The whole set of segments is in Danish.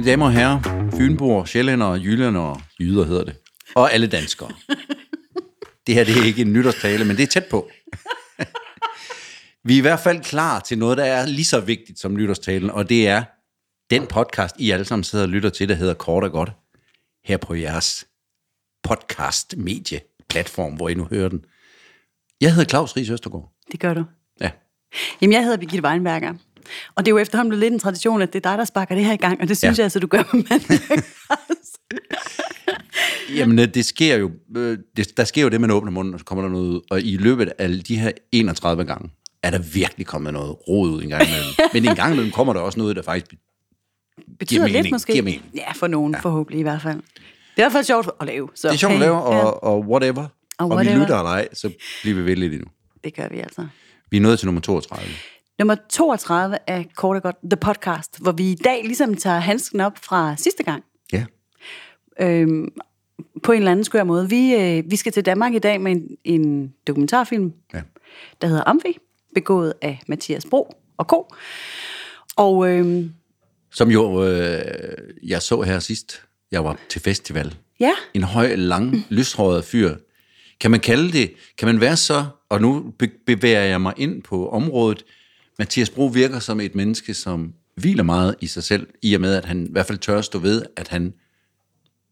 Mine damer og herrer, Fynboer, Sjællænder, Jyllænder og Jyder hedder det. Og alle danskere. Det her det er ikke en nytårstale, men det er tæt på. Vi er i hvert fald klar til noget, der er lige så vigtigt som nytårstalen, og det er den podcast, I alle sammen sidder og lytter til, der hedder Kort og Godt, her på jeres podcast-medie-platform, hvor I nu hører den. Jeg hedder Claus Ries Østergaard. Det gør du. Ja. Jamen, jeg hedder Birgitte Weinberger. Og det er jo efterhånden blevet lidt en tradition, at det er dig, der sparker det her i gang, og det synes Ja. jeg altså, du gør med mandag. Jamen, øh, det sker jo, øh, det, der sker jo det, man åbner munden, og så kommer der noget ud. Og i løbet af de her 31 gange, er der virkelig kommet noget rod ud en gang imellem. Men en gang imellem kommer der også noget, der faktisk... Betyder mening, lidt måske. giver mening. Ja, for nogen ja. forhåbentlig i hvert fald. Det er i hvert fald sjovt at lave. Så, Det er sjovt at lave, og, Ja, og whatever. Og, og vi whatever. lytter eller ej, så bliver vi ved lidt endnu. det gør vi altså. Vi er nået til nummer 32. Nummer 32 er kort og godt The Podcast, hvor vi i dag ligesom tager handsken op fra sidste gang. Ja. Øhm, på en eller anden skør måde. Vi, øh, vi skal til Danmark i dag med en, en dokumentarfilm, ja. der hedder Amfi, begået af Mathias Bro og K. Og øhm, Som jo, øh, jeg så her sidst, jeg var til festival. ja, En høj, lang, lyshåret fyr. Kan man kalde det, kan man være så, og nu be- bevæger jeg mig ind på området, Mathias Bro virker som et menneske, som hviler meget i sig selv, i og med, at han i hvert fald tør at stå ved, at han,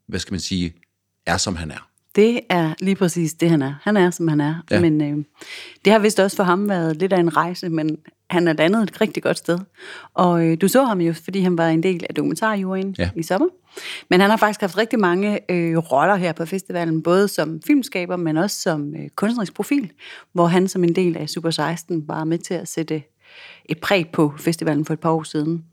hvad skal man sige, er som han er. det er lige præcis det, han er. Han er, som han er. Ja. Men øh, det har vist også for ham været lidt af en rejse, men han er landet et rigtig godt sted. Og øh, du så ham jo, fordi han var en del af dokumentarjuryen Ja. i sommer. Men han har faktisk haft rigtig mange øh, roller her på festivalen, både som filmskaber, men også som øh, kunstnerisk profil, hvor han som en del af Super 16 var med til at sætte et præg på festivalen for et par år siden.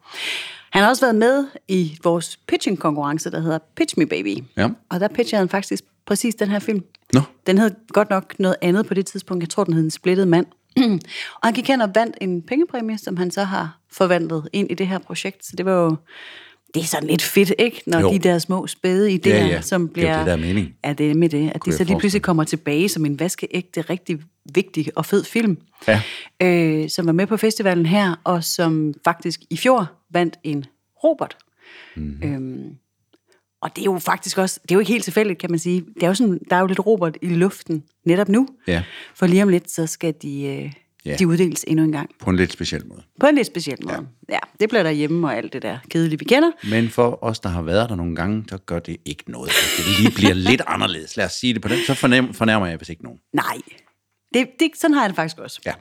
Han har også været med i vores pitching-konkurrence, der hedder Pitch Me Baby. Ja. Og der pitchede han faktisk præcis den her film. Nå. Den hed godt nok noget andet på det tidspunkt. Jeg tror, den hed En splittet mand. og han gik hen og vandt en pengepræmie, som han så har forvandlet ind i det her projekt. Så det var jo... Det er sådan lidt fedt, ikke? Når Jo. de der små spæde idéer, Ja, ja. som Det er bliver... det, der er meningen. Ja, det er med det. At de så lige pludselig kommer tilbage som en vaskeægte, rigtig vigtig og fed film. Ja. Øh, som var med på festivalen her, og som faktisk i fjor vandt en Robert. Mhm. Mm-hmm. Øhm, og det er jo faktisk også, det er jo ikke helt tilfældigt, kan man sige. Det er jo sådan, der er jo lidt Robert i luften netop nu. Ja. For lige om lidt, så skal de, øh, Ja. de uddeles endnu en gang. På en lidt speciel måde. På en lidt speciel måde. Ja. ja, det bliver derhjemme og alt det der kedelige, vi kender. Men for os, der har været der nogle gange, så gør det ikke noget. Det lige bliver lidt anderledes. Lad os sige det på den. Så fornem, fornærmer jeg hvis ikke nogen. Nej, det, det, sådan har jeg det faktisk også. Ja.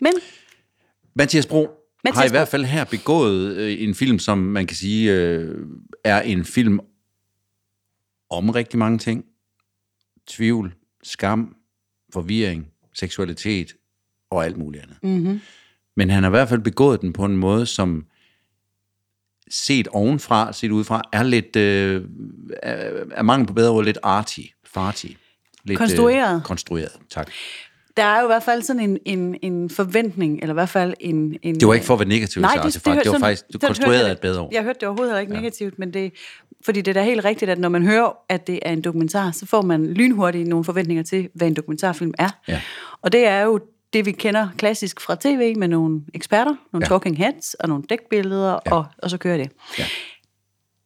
Men Mathias Bro Mathias har i Bro. hvert fald her begået øh, en film, som man kan sige øh, er en film om rigtig mange ting. Tvivl, skam, forvirring, seksualitet og alt muligt andet. mm-hmm. Men han har i hvert fald begået den på en måde, som set ovenfra, set udefra, er lidt, øh, er, er mangel på bedre ord, lidt arty, farty. Lidt, Konstrueret. Øh, konstrueret, tak. der er jo i hvert fald sådan en, en, en forventning, eller i hvert fald en... en Det var ikke for at være negativ, Nej, det, det, det, det var faktisk, du konstruerede et bedre ord. Jeg hørte det overhovedet ikke ja. negativt, men det, fordi det er da helt rigtigt, at når man hører, at det er en dokumentar, så får man lynhurtigt nogle forventninger til, hvad en dokumentarfilm er. Ja. Og det er jo det, vi kender klassisk fra tv med nogle eksperter, nogle Ja. talking heads og nogle dækbilleder, Ja. og, og så kører det. Ja.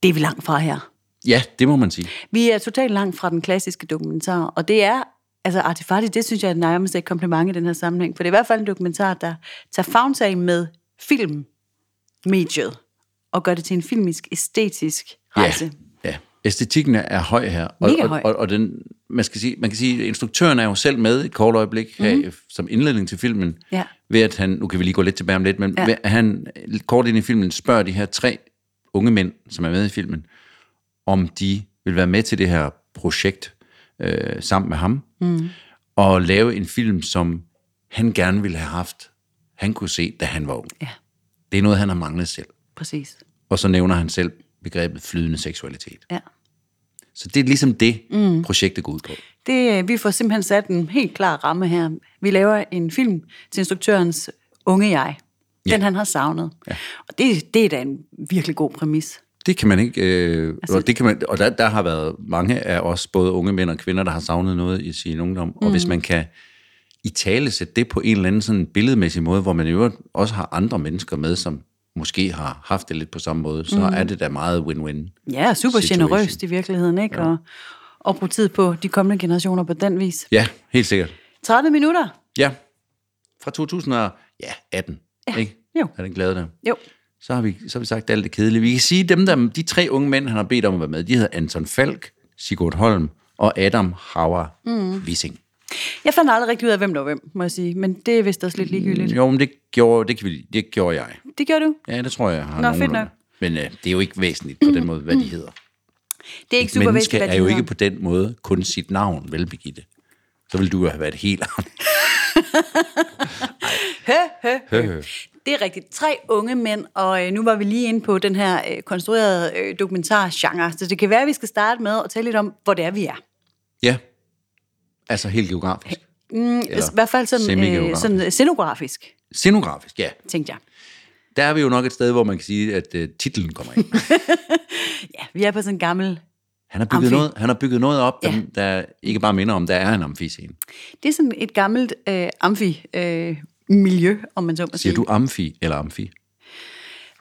Det er vi langt fra her. Ja, det må man sige. Vi er totalt langt fra den klassiske dokumentar, og det er, altså Artifati, det synes jeg er nærmest et kompliment i den her sammenhæng, for det er i hvert fald en dokumentar, der tager favntag med filmmediet, og gør det til en filmisk, æstetisk rejse. Ja, ja. Æstetikken er høj her. Og, Mega og, høj. Og, og den, man, skal sige, man kan sige, at instruktøren er jo selv med et kort øjeblik her, mm. som indledning til filmen. Ja. ved at han, nu kan vi lige gå lidt tilbage om lidt, men ja. Ved, at han kort ind i filmen spørger de her tre unge mænd, som er med i filmen, om de vil være med til det her projekt øh, sammen med ham, mm. og lave en film, som han gerne ville have haft, han kunne se, da han var ung. Ja, Det er noget, han har manglet selv. præcis. Og så nævner han selv begrebet flydende seksualitet. Ja. Så det er ligesom det, mm. projektet går ud på. Det, øh, vi får simpelthen sat en helt klar ramme her. Vi laver en film til instruktørens unge jeg. Den Ja. han har savnet. Ja. Og det, det er da en virkelig god præmis. Det kan man ikke, øh, altså, og, det kan man, og der, der har været mange af os, både unge mænd og kvinder, der har savnet noget i sin ungdom. Og hvis man kan i tale sætte det på en eller anden sådan billedmæssig måde, hvor man i øvrigt også har andre mennesker med, som måske har haft det lidt på samme måde, så mm. er det da meget win-win. Ja, super Situation. generøst i virkeligheden, ikke? Ja. Og, og bruge tid på de kommende generationer på den vis. Ja, helt sikkert. 30 minutter. Ja, fra 2018, ja. ikke? Jo. Er den glade der? Jo. Så har, vi, så har vi sagt alt det kedelige. Vi kan sige, dem der, de tre unge mænd, han har bedt om at være med, de hedder Anton Falk, Sigurd Holm og Adam Hauer mm. Wissing. Jeg fandt aldrig rigtig ud af, hvem der var hvem, må jeg sige. Men det er vist også lidt ligegyldigt. Jo, men det gjorde, det, det gjorde jeg. Det gjorde du. Ja, det tror jeg, jeg har Nå, fedt nok. Men øh, det er jo ikke væsentligt på den måde, hvad de hedder. Det er ikke Et super væsentligt, hvad er de jo hedder. ikke på den måde kun sit navn, vel, Birgitte? Så ville du jo have været helt andet. Hø, hø, hø. Hø, hø. Det er rigtigt. Tre unge mænd, og øh, nu var vi lige inde på den her øh, konstruerede øh, dokumentargenre, så det kan være, at vi skal starte med at tale lidt om, hvor det er, vi er. Ja, altså helt geografisk. Mm, Eller I hvert fald sådan, øh, sådan øh, scenografisk, Scenografisk, ja. tænkte jeg. Der er vi jo nok et sted, hvor man kan sige, at uh, titlen kommer ind. Ja, vi er på sådan en gammel... Han har bygget, Amfi. noget, han har bygget noget op, Ja. ja. der ikke bare minder om, der er en amfiscene. Det er sådan et gammelt øh, amfi-miljø, om man så må sige. Siger du amfi eller amfi?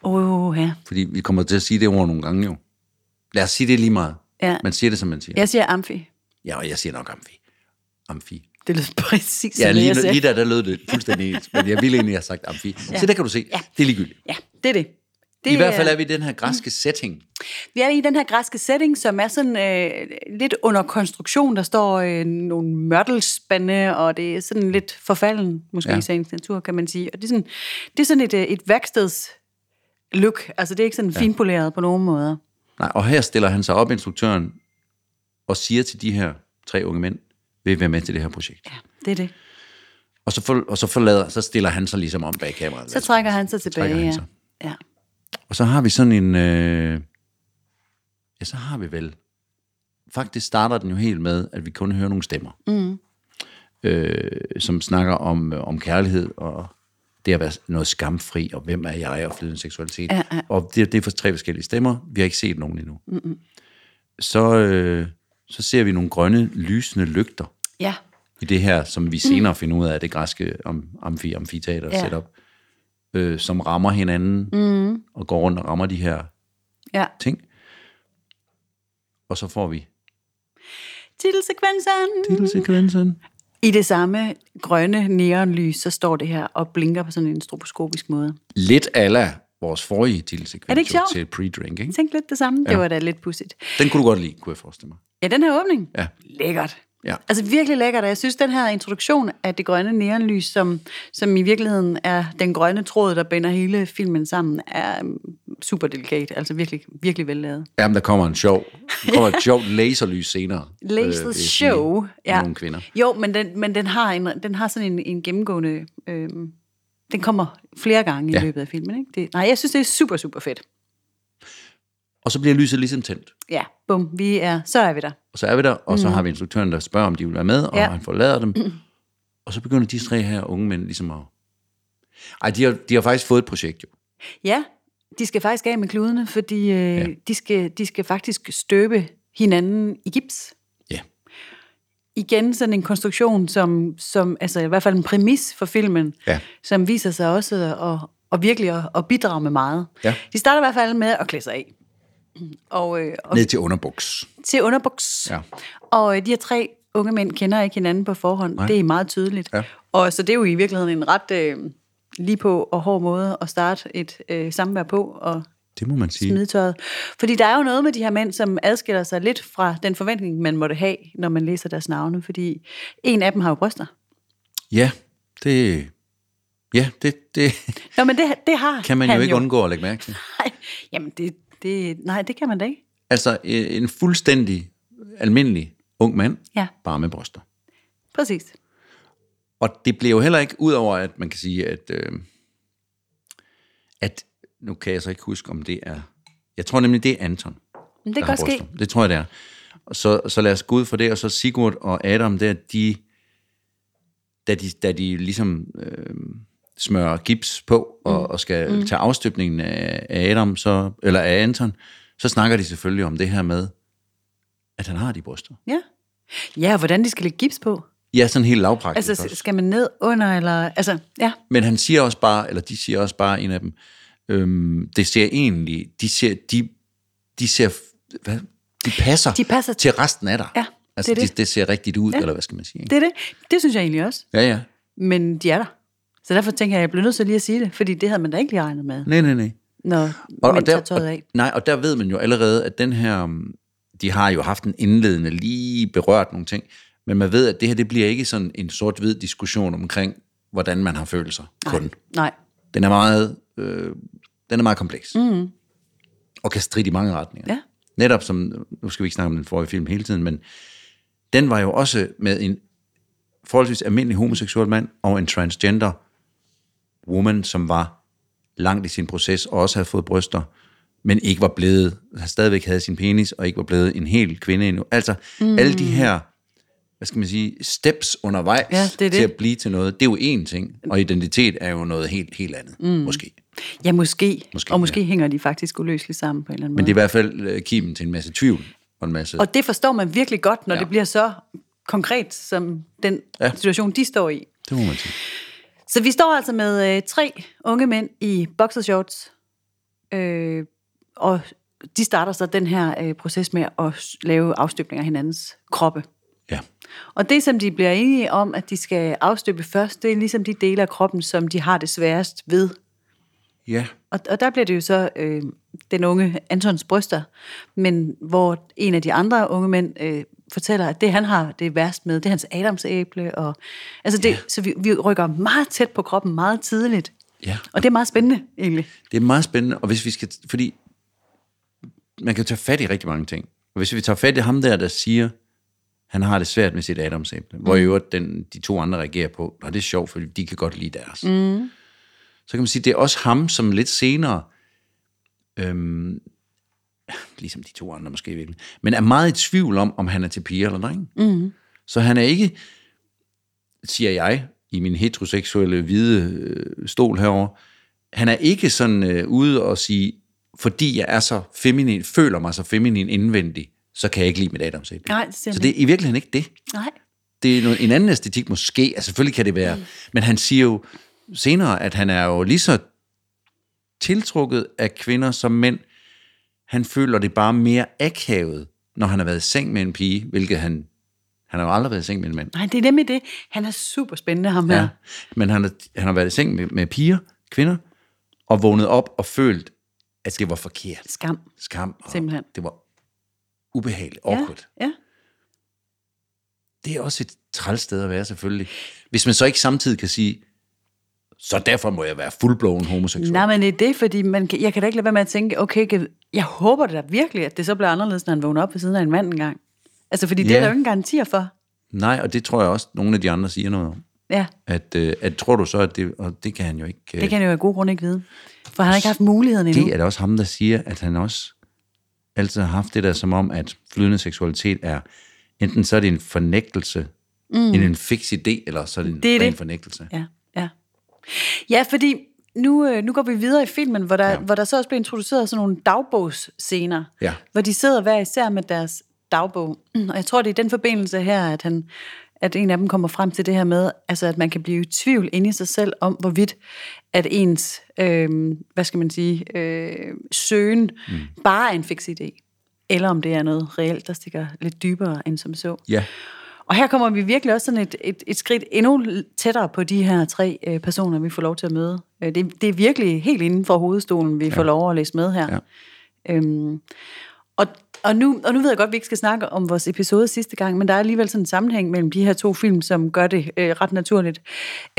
Åh, oh, ja. Fordi vi kommer til at sige det ord nogle gange jo. Lad os sige det lige meget. Ja. Man siger det, som man siger. Jeg siger amfi. Ja, og jeg siger nok amfi. Amfi. Det lyder præcis Ja, lige, jeg lige der, der lød det fuldstændig ens. Men jeg ville egentlig have sagt amfi. Ja. Så der kan du se. Ja. Det er ligegyldigt. Ja, det er det. det I hvert fald er vi i den her græske setting. Vi er i den her græske setting, som er sådan øh, lidt under konstruktion. Der står øh, nogle mørtelspande, og det er sådan lidt forfalden, måske ja. Ja. i sagens natur, kan man sige. Og det er sådan, det er sådan et, øh, et værksteds look. Altså, det er ikke sådan ja. finpoleret på nogen måder. Nej, og her stiller han sig op, instruktøren, og siger til de her tre unge mænd, vil være med til det her projekt? Ja, det er det. Og så, for, og så, forlader, så stiller han sig ligesom om bag kameraet. Så trækker han sig tilbage, han ja. sig. ja. Og så har vi sådan en... Øh, ja, så har vi vel... Faktisk starter den jo helt med, at vi kun hører nogle stemmer. Mm. Øh, som snakker om, øh, om kærlighed og det at være noget skamfri, og hvem er jeg, og flydende seksualitet. Ja, ja. Og det, det er for tre forskellige stemmer. Vi har ikke set nogen endnu. Mm-mm. Så, øh, så ser vi nogle grønne, lysende lygter Ja, i det her, som vi senere finder ud af, det græske am, amfi, amfiteater Ja. setup, øh, som rammer hinanden, mm. og går rundt og rammer de her ja. ting. Og så får vi Titelsekvensen. titelsekvensen. I det samme grønne neonlys, så står det her og blinker på sådan en stroboskopisk måde. Lidt ala vores forrige titelsekvens Er det ikke jo sjovt? til pre-drink, ikke? Tænkte lidt det samme. Ja. Det var da lidt pudsigt. Den kunne du godt lide, kunne jeg forestille mig. Ja, den her åbning. Ja. Lækkert. Ja. Altså virkelig lækkert, og jeg synes, den her introduktion af det grønne neonlys, som, som i virkeligheden er den grønne tråd, der binder hele filmen sammen, er um, super delikat. Altså virkelig, virkelig vellavet. Jamen, der kommer en sjov, der kommer et sjovt laserlys senere. øh, Laser sige, show. Ja. Nogle kvinder. Jo, men den, men den har, en, den har sådan en, en gennemgående... Øhm, den kommer flere gange i Ja. løbet af filmen. Ikke? Det, nej, jeg synes, det er super, super fedt. Og så bliver lyset ligesom tændt. Ja, bum, vi er, så er vi der. Og så er vi der, og så har vi instruktøren, der spørger, om de vil være med, og Mm. Ja. han forlader dem. Og så begynder de tre her unge mænd ligesom at... Ej, de har, de har faktisk fået et projekt jo. Ja, de skal faktisk af med kludene, fordi øh, Ja. de, skal, de skal faktisk støbe hinanden i gips. Ja. Igen sådan en konstruktion, som, som altså i hvert fald en præmis for filmen, Ja. som viser sig også at, og virkelig at, at bidrage med meget. Ja. De starter i hvert fald med at klæde sig af. Og, øh, og Ned til underbuks. til underbuks. Ja. Og øh, de her tre unge mænd kender ikke hinanden på forhånd. Nej. Det er meget tydeligt. Ja. Og så det er jo i virkeligheden en ret øh, lige på og hård måde at starte et øh, samvær på og Det må man sige. smide tøjet. Fordi der er jo noget med de her mænd, som adskiller sig lidt fra den forventning, man måtte have, når man læser deres navne. Fordi en af dem har jo bryster. Ja, det... Ja, det, det Nå, men det, det har kan man jo ikke undgå at lægge mærke til. Nej, jamen det, det, nej, det kan man da ikke. Altså, øh, en fuldstændig almindelig ung mand, Ja. bare med bryster. Præcis. Og det bliver jo heller ikke, ud over at man kan sige, at, øh, at nu kan jeg så ikke huske, om det er, jeg tror nemlig, det er Anton. Men det kan godt ske. Det tror jeg, det er. Og så, så lad os gå ud fra det, og så Sigurd og Adam, der, de, da de, da de ligesom øh, smører gips på, og, og skal mm. tage afstøbningen af, af Adam, så, eller af Anton, så snakker de selvfølgelig om det her med, at han har de bryster. Ja. Ja, og hvordan de skal lægge gips på. Ja, sådan helt lavpraktisk Altså, også. skal man ned under, eller... Altså, ja. Men han siger også bare, eller de siger også bare, en af dem, Øhm, det ser egentlig, de ser, de, de ser, hvad, de passer, De passer til resten af dig. Ja, altså, det er det, det. det ser rigtigt ud, ja. eller hvad skal man sige? ikke? Det er det. Det synes jeg egentlig også. Ja, ja. Men de er der. Så derfor tænker jeg, at jeg bliver nødt til lige at sige det, fordi det havde man da ikke lige regnet med, Nej, nej, nej. når Og, og, tager der, tøjet og, af. nej, og der ved man jo allerede, at den her, um, de har jo haft en indledende, lige berørt nogle ting, men man ved, at det her, det bliver ikke sådan en sort-hvid diskussion omkring, hvordan man har følelser kun. Nej. Den er meget, øh, den er meget kompleks. Mm. Og kan stride i mange retninger. Ja. Netop som, nu skal vi ikke snakke om den forrige film hele tiden, men den var jo også med en forholdsvis almindelig homoseksuel mand og en transgender woman, som var langt i sin proces og også havde fået bryster, men ikke var blevet, stadigvæk havde sin penis og ikke var blevet en hel kvinde endnu. Altså mm. alle de her, hvad skal man sige, steps undervejs Ja, det det. til at blive til noget, det er jo én ting, og identitet er jo noget helt, helt andet, mm. måske. Ja, måske. Måske, og måske ja. hænger de faktisk uløseligt sammen på en eller anden Men det måde. er i hvert fald øh, kimen til en masse tvivl og en masse... Og det forstår man virkelig godt, når Ja. det bliver så konkret, som den ja. situation, de står i. det må man sige. Så vi står altså med øh, tre unge mænd i boxershorts, øh, og de starter så den her øh, proces med at lave afstøbning af hinandens kroppe. Ja. Og det, som de bliver enige om, at de skal afstøbe først, det er ligesom de dele af kroppen, som de har det sværest ved. Ja. Og, og der bliver det jo så øh, den unge Antons bryster, men hvor en af de andre unge mænd øh, fortæller, at det han har det værst med, det er hans adamsæble. Og, altså det, ja. Så vi, vi rykker meget tæt på kroppen meget tidligt. Ja. Og det er meget spændende, egentlig. Det er meget spændende, og hvis vi skal, fordi man kan tage fat i rigtig mange ting. Og hvis vi tager fat i ham der, der siger, han har det svært med sit adamsæble, mm. hvor i øvrigt den, de to andre reagerer på, og det er sjovt, fordi de kan godt lide deres. Mm. Så kan man sige, det er også ham, som lidt senere, øhm, ligesom de to andre måske virkelig, men er meget i tvivl om, om han er til piger eller drenge. Mm. Så han er ikke, siger jeg, i min heteroseksuelle hvide øh, stol herover, han er ikke sådan øh, ude og sige, fordi jeg er så feminin, føler mig så feminin indvendig, så kan jeg ikke lide mit adamsæble. Nej, det Så det er i virkeligheden ikke det. Nej. Det er noget, en anden æstetik måske, altså selvfølgelig kan det være, mm. men han siger jo senere, at han er jo lige så tiltrukket af kvinder som mænd. Han føler det bare mere akavet, når han har været i seng med en pige, hvilket han, han har jo aldrig været i seng med en mand. Nej, det er nemlig det. Han er super spændende, ham her. Ja. Men han, har- han har været i seng med, med piger, kvinder, og vågnet op og følt, at det var forkert. Skam. Skam. Og Simpelthen. Det var ubehageligt, Ja, awkward. ja. Det er også et træls sted at være, selvfølgelig. Hvis man så ikke samtidig kan sige, så derfor må jeg være fuldblåen homoseksuel. Nej, men det er det, fordi man, kan- jeg kan da ikke lade være med at tænke, okay, jeg håber da virkelig, at det så bliver anderledes, når han vågner op ved siden af en mand engang. Altså, fordi det Ja. er der jo ingen garantier for. Nej, og det tror jeg også, nogle af de andre siger noget om. Ja, At, øh, at tror du så, at det, og det kan han jo ikke. Øh, det kan jeg jo af gode grunde ikke vide. For han har ikke haft muligheden endnu. det er da også ham, der siger, at han også altid har haft det der som om, at flydende seksualitet er, enten så er det en fornægtelse, mm. en, en fix idé, eller så er det en Det er ren det. fornægtelse. Ja, ja. Fordi nu, øh, nu går vi videre i filmen, hvor der, ja. hvor der så også bliver introduceret sådan nogle dagbogsscener, Ja. hvor de sidder hver især med deres dagbog. Og jeg tror, det er i den forbindelse her, at, han, at en af dem kommer frem til det her med, altså at man kan blive i tvivl inde i sig selv om, hvorvidt at ens, øh, hvad skal man sige, øh, søgen mm. bare er en fix idé, eller om det er noget reelt, der stikker lidt dybere end som så. Ja, Og her kommer vi virkelig også sådan et, et, et skridt endnu tættere på de her tre øh, personer, vi får lov til at møde. Øh, det, det er virkelig helt inden for hovedstolen, vi ja. får lov at læse med her. Ja. Øhm, og, og, nu, og nu ved jeg godt, at vi ikke skal snakke om vores episode sidste gang, men der er alligevel sådan en sammenhæng mellem de her to film, som gør det øh, ret naturligt.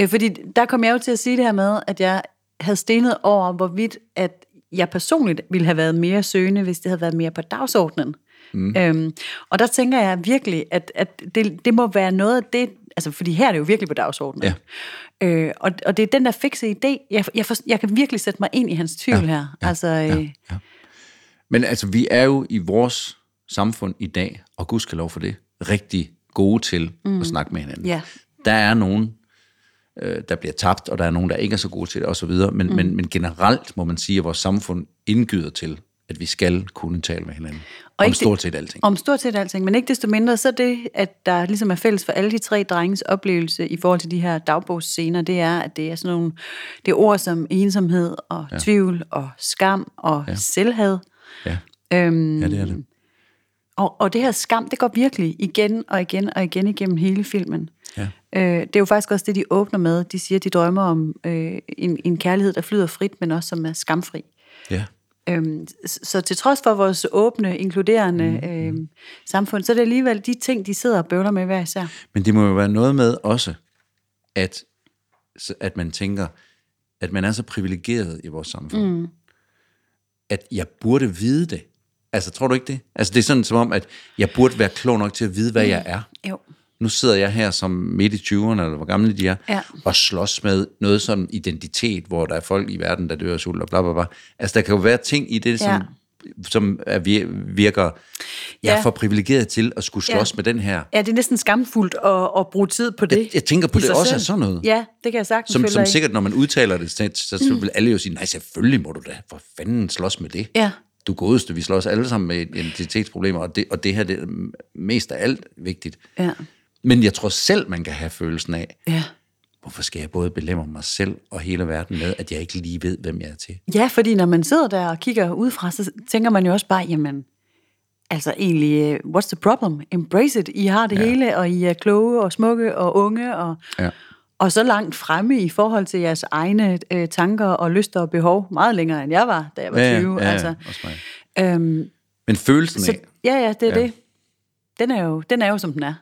Øh, fordi der kom jeg jo til at sige det her med, at jeg havde stenet over, hvorvidt at jeg personligt ville have været mere søgende, hvis det havde været mere på dagsordenen. Mm. Øhm, og der tænker jeg virkelig, at, at det, det må være noget af det, altså fordi her er det jo virkelig på dagsordenen. Ja. Øh, og, og det er den der fikse idé, jeg, jeg, for, jeg kan virkelig sætte mig ind i hans tvivl ja, her. Altså, øh, Men altså, vi er jo i vores samfund i dag, og gudskelov for det, rigtig gode til mm. at snakke med hinanden. Ja. Der er nogen, øh, der bliver tabt, og der er nogen, der ikke er så gode til det, osv. Men, mm. men, men generelt må man sige, at vores samfund indgyder til, at vi skal kunne tale med hinanden. Og om stort set alting. Om stort set alting, men ikke desto mindre, så det, at der ligesom er fælles for alle de tre drenges oplevelse i forhold til de her dagbogsscener, det er, at det er sådan nogle, det er ord som ensomhed og ja. tvivl og skam og ja. selvhad. Ja. Øhm, ja, det er det. Og, og det her skam, det går virkelig igen og igen og igen igennem hele filmen. Ja. Øh, det er jo faktisk også det, de åbner med. De siger, at de drømmer om øh, en, en kærlighed, der flyder frit, men også som er skamfri. Ja. Øhm, så til trods for vores åbne, inkluderende Mm, øhm, samfund, så er det alligevel de ting, de sidder og bøvler med hver især. Men det må jo være noget med også, at, at man tænker, at man er så privilegeret i vores samfund, mm. at jeg burde vide det. Altså, tror du ikke det? Altså, det er sådan som om, at jeg burde være klog nok til at vide, hvad jeg er. Jo. Nu sidder jeg her som midt i 20'erne, eller hvor gamle de er, Ja. og slås med noget som identitet, hvor der er folk i verden, der dør af sult og bla bla bla. Altså, der kan jo være ting i det, som, Ja. som er, vir- virker, jeg er Ja. for privilegeret til at skulle slås Ja. med den her. Ja, det er næsten skamfuldt at, at bruge tid på det. Jeg- jeg tænker på, det også er selv. sådan noget. Ja, det kan jeg sagtens Som, som sikkert, når man udtaler det, så, så, så vil alle jo sige, nej, selvfølgelig må du da. For fanden slås med det. Ja. Du godeste, vi slås alle sammen med identitetsproblemer, og det, og det her det er mest af alt vigtigt. Ja. Men jeg tror selv, man kan have følelsen af, Ja. hvorfor skal jeg både belemre mig selv og hele verden med, at jeg ikke lige ved, hvem jeg er til. ja, fordi når man sidder der og kigger udefra, så tænker man jo også bare, jamen, altså egentlig, øh, what's the problem? Embrace it. I har det ja. hele, og I er kloge og smukke og unge, og, Ja. og så langt fremme i forhold til jeres egne øh, tanker og lyster og behov, meget længere end jeg var, da jeg var Ja, 20. ja, altså. også mig. Øhm, Men følelsen så, af, ja, ja, det er Ja. ja. det. Den er, jo, den er jo, som den er.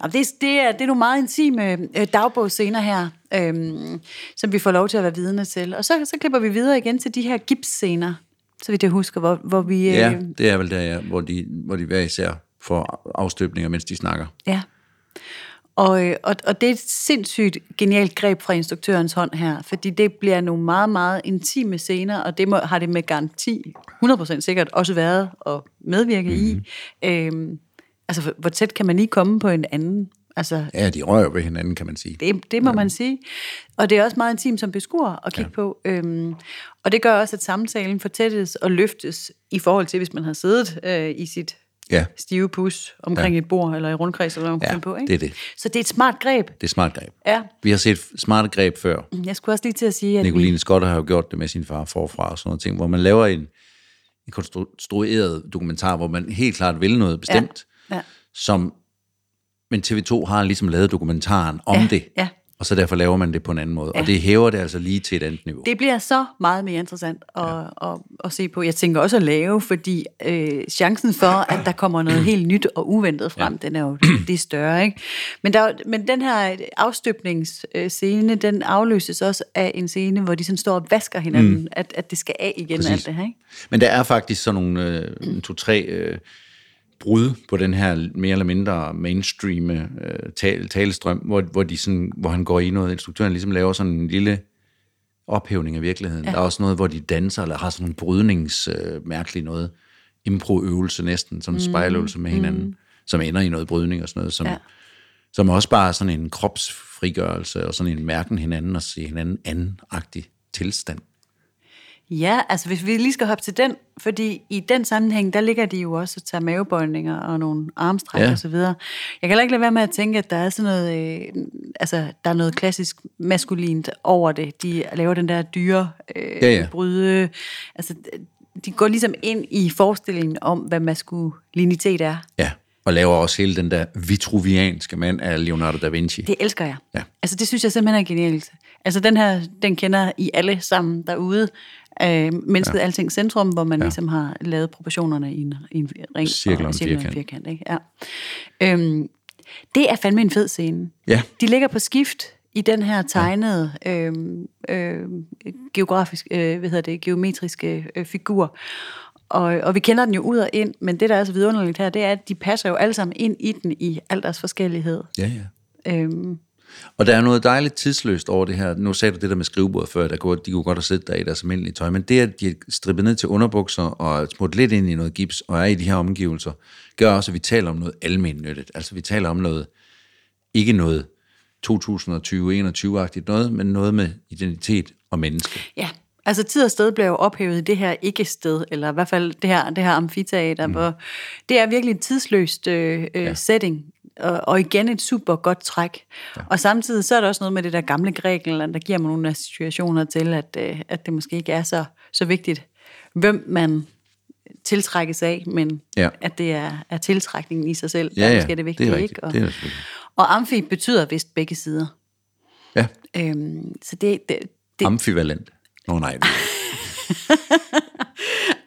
Nå, det, er, det, er, det er nogle meget intime øh, dagbogsscener her, øhm, som vi får lov til at være vidne til. Og så, så klipper vi videre igen til de her gipsscener, så vidt jeg husker, hvor, hvor vi... Øh, ja, det er vel der, ja, hvor, de, hvor de hver især får afstøbninger, mens de snakker. Ja. Og, øh, og, og det er et sindssygt genialt greb fra instruktørens hånd her, fordi det bliver nogle meget, meget intime scener, og det må, har det med garanti 100% sikkert også været at medvirke mm-hmm. i. Øhm, altså, hvor- tæt kan man lige komme på en anden? Altså, Ja, de rører ved hinanden, kan man sige. det, det må man sige. Og det er også meget intimt som beskuer at kigge ja. på. Øhm, og det gør også, at samtalen fortættes og løftes i forhold til, hvis man har siddet øh, i sit Ja, stive pus omkring ja. et bord eller i rundkreds eller man Ja, ja, på. Ikke? det er det. Så det er et smart greb. det er smart greb. Ja. Vi har set smarte greb før. Jeg skulle også lige til at sige, at Nicoline Scott har jo gjort det med sin far forfra og sådan noget ting, hvor man laver en, en konstrueret dokumentar, hvor man helt klart vil noget bestemt, ja, som, men TV2 har ligesom lavet dokumentaren om Ja, det, ja. og så derfor laver man det på en anden måde, og det hæver det altså lige til et andet niveau. det bliver så meget mere interessant at, ja. at, at se på. Jeg tænker også at lave, fordi øh, chancen for, at der kommer noget helt nyt og uventet frem, ja. den er jo det er større. Ikke? Men, der, er men den her afstøbningsscene, den afløses også af en scene, hvor de sådan står og vasker hinanden, mm. at, at det skal af igen Præcis. alt det her. Ikke? Men der er faktisk sådan nogle øh, to-tre øh, brud på den her mere eller mindre mainstream øh, tal, talestrøm, hvor, hvor, de sådan, hvor han går i noget, instruktøren ligesom laver sådan en lille ophævning af virkeligheden. Ja. Der er også noget, hvor de danser, eller har sådan nogle brydnings øh, mærkeligt noget, improøvelse næsten, sådan en spejløvelse med hinanden, mm. som ender i noget brydning og sådan noget, som. Ja. som også bare er sådan en kropsfrigørelse, og sådan en mærken hinanden, og se hinanden anden-agtig tilstand. Ja, altså hvis vi lige skal hoppe til den, fordi i den sammenhæng, der ligger de jo også og tager mavebøjninger og nogle armstræk Ja. og så videre. Jeg kan heller ikke lade være med at tænke, at der er sådan noget, øh, altså der er noget klassisk maskulint over det. De laver den der dyre øh, Ja, ja. bryde, altså de går ligesom ind i forestillingen om, hvad maskulinitet er. Ja, og laver også hele den der vitruvianske mand af Leonardo da Vinci. Det elsker jeg. Ja. Altså, det synes jeg simpelthen er genialt. Altså, den her, den kender I alle sammen derude. Øh, mennesket ja. alting centrum, hvor man ja. ligesom har lavet proportionerne i en, i en ring. Cirkel og en cirkel firkant. firkant ikke? Ja. Øhm, det er fandme en fed scene. Ja. De ligger på skift i den her tegnede, ja. øhm, øhm, geografisk, øh, hvad hedder det, geometriske øh, figur. Og, og vi kender den jo ud og ind, men det, der er så vidunderligt her, det er, at de passer jo alle sammen ind i den i al deres forskellighed. Ja, ja. Øhm, Og der er noget dejligt tidsløst over det her. Nu sagde du det der med skrivebordet før, der kunne, de kunne godt have siddet der i deres almindelige tøj, men det, at de er strippet ned til underbukser og smurt lidt ind i noget gips og er i de her omgivelser, gør også, at vi taler om noget almennyttigt. Altså vi taler om noget, ikke noget 2020-21-agtigt noget, men noget med identitet og menneske. Ja, Altså tid og sted blev jo ophævet i det her ikke-sted, eller i hvert fald det her, det her amfiteater, mm. hvor det er virkelig et tidsløst øh, ja. setting, og, og igen et super godt træk. Ja. Og samtidig så er der også noget med det der gamle Grækenland, der giver mig nogle situationer til, at, øh, at det måske ikke er så, så vigtigt, hvem man tiltrækkes af, men ja. at det er, er tiltrækningen i sig selv, ja, der måske er det vigtige. Det er rigtigt. ikke? Og, Det er og amfi betyder vist begge sider. Ja, Øhm, så det, det, det ambivalent. Nå nej, det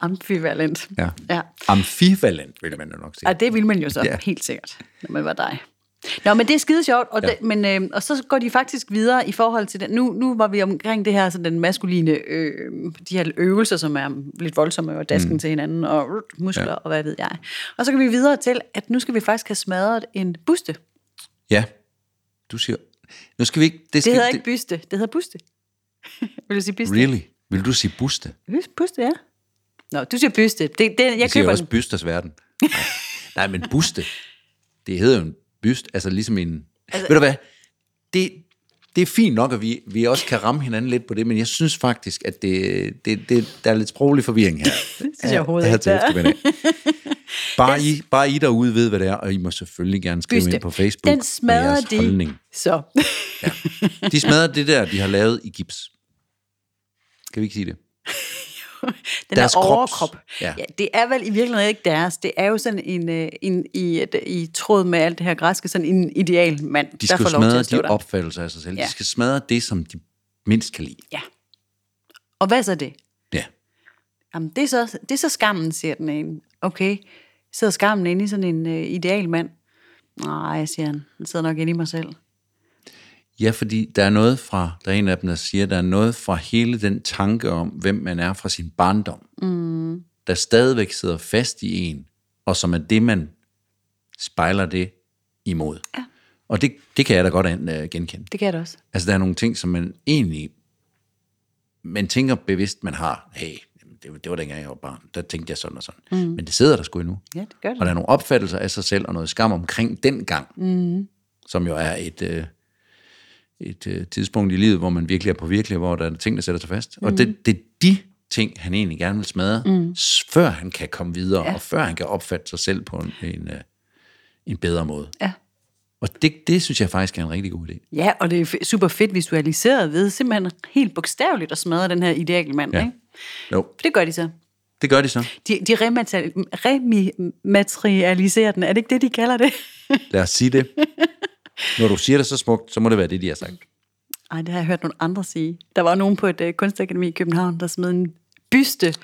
ambivalent. ja. ja. Ambivalent, vil man jo nok sige. Og det vil man jo så, Ja. ja. helt sikkert, når man var dig. Nå, men det er skide sjovt, og, Ja. ja. det, men, øh, og så går de faktisk videre i forhold til den. Nu, nu var vi omkring det her, så den maskuline, øh, de her øvelser, som er lidt voldsomme, og dasken mm. til hinanden, og uh, muskler, Ja. ja. og hvad ved jeg. Og så kan vi videre til, at nu skal vi faktisk have smadret en buste. Ja, du siger... Nu skal vi ikke... Det skal, hedder ikke byste, det hedder buste. Vil du sige byste? Really? Vil du sige buste? Buste, ja. Nå, du siger byste. Det, det, jeg Jeg køber også den. bysters verden. Nej. Nej, men buste, det hedder jo en byst, altså ligesom en... Altså, ved du hvad? Det, det er fint nok, at vi, vi også kan ramme hinanden lidt på det, men jeg synes faktisk, at det, det, det, der er lidt sproglig forvirring her. det synes jeg overhovedet ikke, der er. Bare, I, bare I derude ved, hvad det er, og I må selvfølgelig gerne skrive Byste. ind på Facebook Den smadrer de. holdning. Så. De smadrer det der, de har lavet i gips. Kan vi ikke sige det? Den Deres der overkrop. ja. Ja. ja. det er vel i virkeligheden ikke deres. Det er jo sådan en, øh, en i, et, i tråd med alt det her græske, sådan en ideal mand, De der skal får lov til at stå de der. opfattelser af sig selv. Ja. De skal smadre det, som de mindst kan lide. Ja. Og hvad så det? Ja. Jamen, det er så, det er så skammen, siger den ene. Okay, sidder skammen inde i sådan en øh, ideal mand? Nej, siger han. Den sidder nok inde i mig selv. Ja, fordi der er noget fra, der er en af dem, der siger, der er noget fra hele den tanke om, hvem man er fra sin barndom, mm. der stadigvæk sidder fast i en, og som er det, man spejler det imod. Ja. Og det, det kan jeg da godt uh, genkende. Det kan jeg da også. Altså, der er nogle ting, som man egentlig, man tænker bevidst, man har, hey, det, det var dengang jeg var barn, der tænkte jeg sådan og sådan. Mm. Men det sidder der sgu endnu. Ja, det gør det. Og der er nogle opfattelser af sig selv, og noget skam omkring den gang, mm. som jo er et, øh, et øh, tidspunkt i livet, hvor man virkelig er på virkelig, hvor der er ting, der sætter sig fast. Mm. Og det, det er de ting, han egentlig gerne vil smadre, mm. før han kan komme videre, ja. og før han kan opfatte sig selv på en, en, øh, en bedre måde. Ja. Og det, det synes jeg faktisk er en rigtig god idé. Ja, og det er super fedt visualiseret ved simpelthen helt bogstaveligt at smadre den her idealmand, Ja. ikke? Jo, For det gør de så. det gør de så. De, de rematerial- rematerialiserer den. Er det ikke det, de kalder det? Lad os sige det. Når du siger det så smukt, så må det være det, de har sagt. Ej, det har jeg hørt nogle andre sige. Der var nogen på et uh, kunstakademi i København, der smed en byste,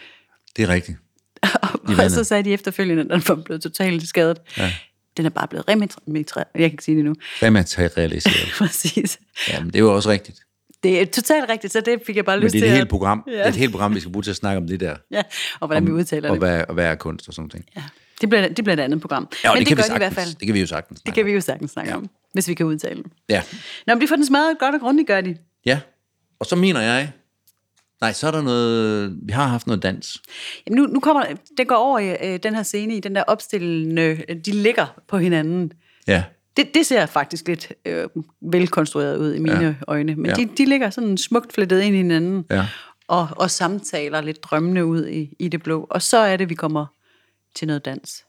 Det er rigtigt. og så sagde de efterfølgende, at den var blevet totalt skadet. Ja. Den er bare blevet rematerialiseret. Jeg kan ikke sige det nu. Rematerialiseret. Præcis. Jamen, det er jo også rigtigt. Det er totalt rigtigt, så det fik jeg bare Men lyst det er til et helt program. Ja. Det er et helt program, vi skal bruge til at snakke om det der. Ja, og hvordan vi udtaler og det. hvad, og hvad er kunst og sådan noget. Ja. Det bliver, det bliver et andet program. Ja, Men det, det, kan vi gør de i hvert fald. Det kan vi jo sagtens Det kan vi jo sagtens snakke Ja. om, hvis vi kan udtale den. Ja. Nå, men de får den smadret godt og grundigt, gør de. ja. Og så mener jeg... Nej, så er der noget... Vi har haft noget dans. Jamen nu, nu kommer det går over i øh, den her scene, i den der opstillende, øh, de ligger på hinanden. Ja. Det, det ser faktisk lidt øh, velkonstrueret ud i mine ja. øjne, men ja. de, de ligger sådan smukt flettet ind i hinanden, Ja. og, og samtaler lidt drømmende ud i, i det blå. Og så er det, vi kommer til noget dans.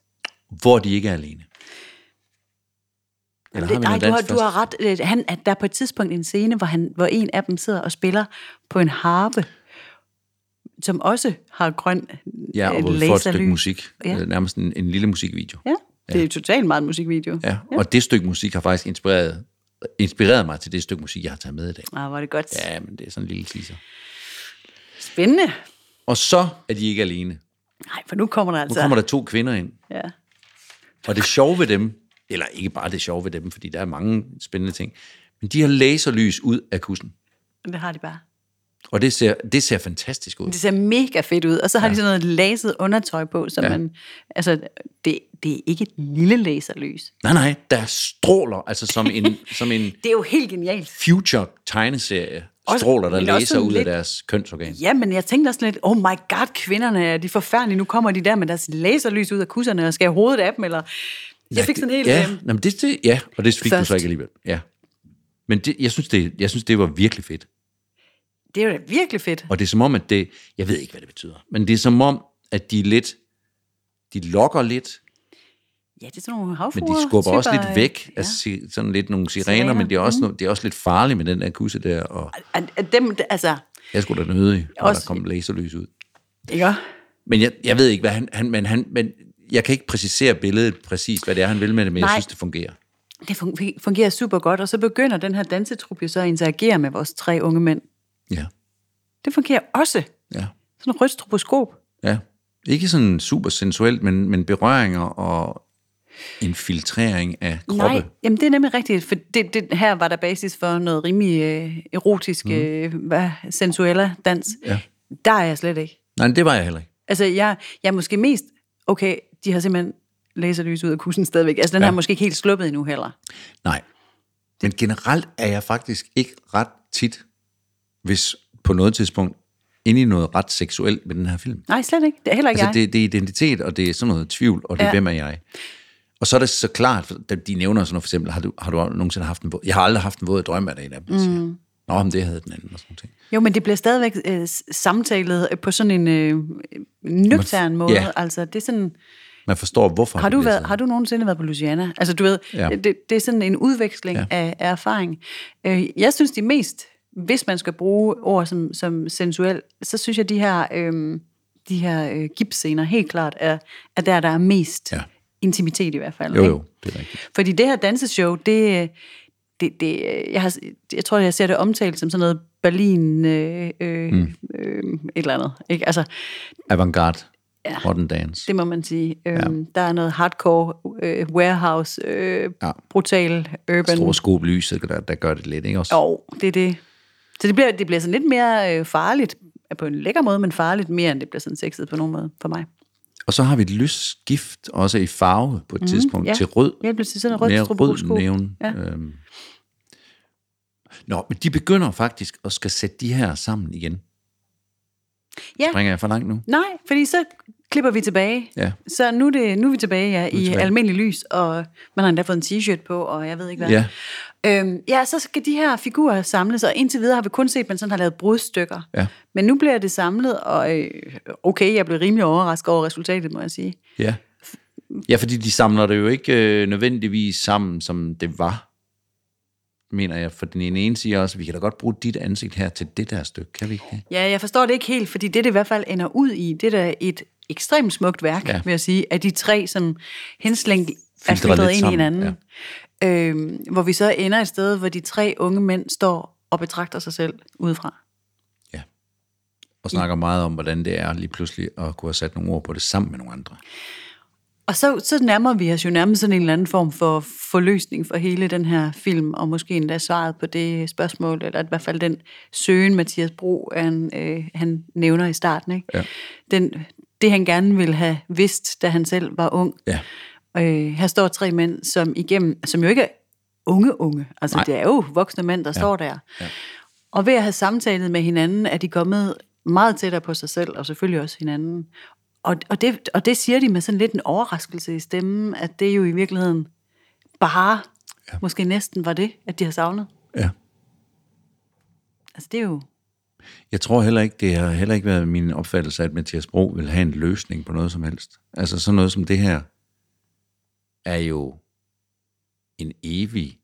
Hvor de ikke er alene. Eller har vi Nej, noget du har, du har ret. Øh, Han, at der er på et tidspunkt en scene, hvor, han, hvor en af dem sidder og spiller på en harpe, som også har grøn Ja, og øh, hvor vi får et stykke musik. Ja. Ja. Nærmest en, en lille musikvideo. Ja, det er jo totalt meget musikvideo. Ja. Og det stykke musik har faktisk inspireret, inspireret mig til det stykke musik, jeg har taget med i dag. Ah, er det godt. Ja. Ja, men det er sådan en lille teaser. Spændende. Og så er de ikke alene. Nej, for nu kommer der Nu altså... kommer der to kvinder ind. Ja. Og det sjove ved dem, eller ikke bare det sjove ved dem, fordi der er mange spændende ting, men de har laserlys ud af kussen. Det har de bare. Og det ser, det ser fantastisk ud. Det ser mega fedt ud. Og så har ja. de sådan noget laset undertøj på, så Ja. man... Altså, det, det er ikke et lille laserlys. Nej, nej, der stråler, altså som en, som en Det er jo helt genialt. future tegneserie, stråler, der sådan ud af lidt- deres kønsorgan. Ja, men jeg tænkte også lidt, oh my god, kvinderne er de forfærdelige. Nu kommer de der med deres laserlys ud af kusserne og skal have hovedet af dem, eller... Jeg fik sådan helt... Ja, jamen det, det, ja og det fik Først. du så ikke alligevel. Ja. Men det, jeg, synes, det, jeg synes, det var virkelig fedt. Det er jo da virkelig fedt. Og det er som om, at det, jeg ved ikke, hvad det betyder, men det er som om, at de er lidt, de lokker lidt, Ja, det er sådan nogle men havfruer. de skubber også typer, lidt væk Ja. si- sådan lidt nogle sirener, Sirener, men det er også, no, det er også lidt farligt med den der kusse der, og dem, altså, jeg skulle da nødig, når Også- der kom laserlys ud. ikke? Men jeg, jeg ved ikke, hvad han, han, men han, men jeg kan ikke præcisere billedet præcis, hvad det er, han vil med det, men jeg Nej. synes, det fungerer. Det fun- fungerer super godt, og så begynder den her dansetrup jo så at interagere med vores tre unge mænd. Ja, Det fungerer også. ja, Sådan en rødt stroboskop. ja. Ikke sådan super sensuelt, men, men berøringer og en filtrering af kroppe. Nej, jamen det er nemlig rigtigt, for det, det, her var der basis for noget rimelig øh, erotisk, mm. øh, hvad, sensuella dans. Ja. Der er jeg slet ikke. Nej, det var jeg heller ikke. Altså, jeg, jeg er måske mest, okay, de har simpelthen laserlys ud af kussen stadigvæk. Altså, den. Ja. har måske ikke helt sluppet endnu heller. Nej. Men generelt er jeg faktisk ikke ret tit, hvis på noget tidspunkt, inde i noget ret seksuelt med den her film. Nej, slet ikke. Det er heller ikke Altså, jeg. det, det er identitet, og det er sådan noget tvivl, og det er, Ja. hvem er jeg? Og så er det så klart, de nævner sådan noget, for eksempel, har du, har du nogensinde haft en våd? Jeg har aldrig haft en våd drøm af det, en af dem, mm. Nå, men det havde den anden, og sådan noget. Jo, men det bliver stadigvæk øh, samtalet på sådan en øh, nøgtern måde. ja. Altså, det er sådan... Man forstår, hvorfor Har du, været, har du nogensinde været på Louisiana? Altså, du ved, Ja. det, det er sådan en udveksling ja. af, af erfaring. Øh, jeg synes, de mest, hvis man skal bruge ord som, som sensuel, så synes jeg, de her, øh, de her øh, gipsscener helt klart er, er der, der er mest Ja. ja. intimitet i hvert fald. Jo, ikke? jo, det er rigtigt. Fordi det her danseshow, det, det, det jeg, har, jeg tror, jeg ser det omtalt som sådan noget Berlin øh, øh, mm. øh, et eller andet. Ikke? Altså, Avantgarde, Ja. modern dance. det må man sige. Øhm, Der er noget hardcore, øh, warehouse, øh, Ja. ja. brutal, urban. Store skobelyset, der, der gør det lidt, ikke også? Jo, det er det. Så det bliver, det bliver sådan lidt mere øh, farligt, på en lækker måde, men farligt mere, end det bliver sådan sexet på nogen måde for mig. Og så har vi et lysskift, også i farve på et mm, tidspunkt, ja. til rød. Ja, det bliver sådan en rød mere rød neon. Ja. Øhm. Nå, men de begynder faktisk at skal sætte de her sammen igen. Ja. Springer jeg for langt nu? Nej, fordi så klipper vi tilbage. Ja. Så nu er, det, nu er vi tilbage ja, i tilbage. almindelig lys, og man har endda fået en t-shirt på, og jeg ved ikke hvad. Ja. Øhm, ja, så skal de her figurer samles, og indtil videre har vi kun set, at man sådan har lavet brudstykker. Ja. Men nu bliver det samlet, og øh, okay, jeg blev rimelig overrasket over resultatet, må jeg sige. Ja. Ja, fordi de samler det jo ikke øh, nødvendigvis sammen, som det var, mener jeg. For den ene siger også, at vi kan da godt bruge dit ansigt her til det der stykke, kan vi ikke? Ja, jeg forstår det ikke helt, fordi det, det i hvert fald ender ud i, det er et ekstremt smukt værk, Ja. vil jeg sige, at de tre sådan henslængt er filtreret ind i hinanden. Øhm, hvor vi så ender et sted, hvor de tre unge mænd står og betragter sig selv udefra. Ja. Og snakker meget om, hvordan det er lige pludselig at kunne have sat nogle ord på det sammen med nogle andre. Og så, så nærmer vi os jo nærmest sådan en eller anden form for forløsning for hele den her film, og måske endda svaret på det spørgsmål, eller i hvert fald den søgen, Mathias Bro, han, øh, han nævner i starten. Ikke? Ja. Den, det han gerne ville have vidst, da han selv var ung. Ja. Øh, her står tre mænd, som igennem, som jo ikke er unge unge, altså Nej. Det er jo voksne mænd, der ja. står der. Ja. Og ved at have samtalet med hinanden, er de kommet meget tættere på sig selv, og selvfølgelig også hinanden. Og, og, det, og det siger de med sådan lidt en overraskelse i stemmen, at det jo i virkeligheden bare, ja. måske næsten var det, at de har savnet. Ja. Altså det er jo, Jeg tror heller ikke, det har heller ikke været min opfattelse, at Mathias Bro vil have en løsning på noget som helst. Altså sådan noget som det her, er jo en evig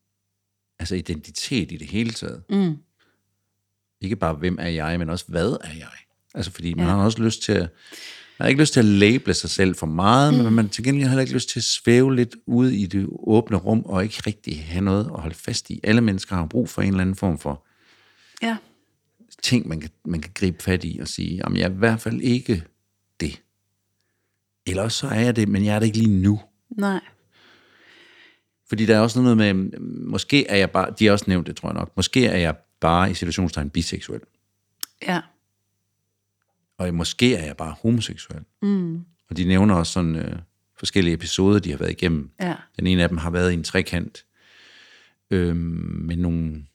altså identitet i det hele taget. mm, Ikke bare, hvem er jeg, men også, hvad er jeg? Altså, fordi man Ja. har også lyst til at, man har ikke lyst til at label sig selv for meget, mm. men man til gengæld heller ikke lyst til at svæve lidt ude i det åbne rum, og ikke rigtig have noget at holde fast i. Alle mennesker har brug for en eller anden form for ja, ting, man kan, man kan gribe fat i og sige, jamen jeg er i hvert fald ikke det. Eller også så er jeg det, men jeg er det ikke lige nu. nej, Fordi der er også noget med, måske er jeg bare, de har også nævnt det, tror jeg nok, måske er jeg bare i situationstegn biseksuel. ja, Og måske er jeg bare homoseksuel. mm, Og de nævner også sådan øh, forskellige episoder, de har været igennem. ja, Den ene af dem har været i en trekant øh, med, nogle,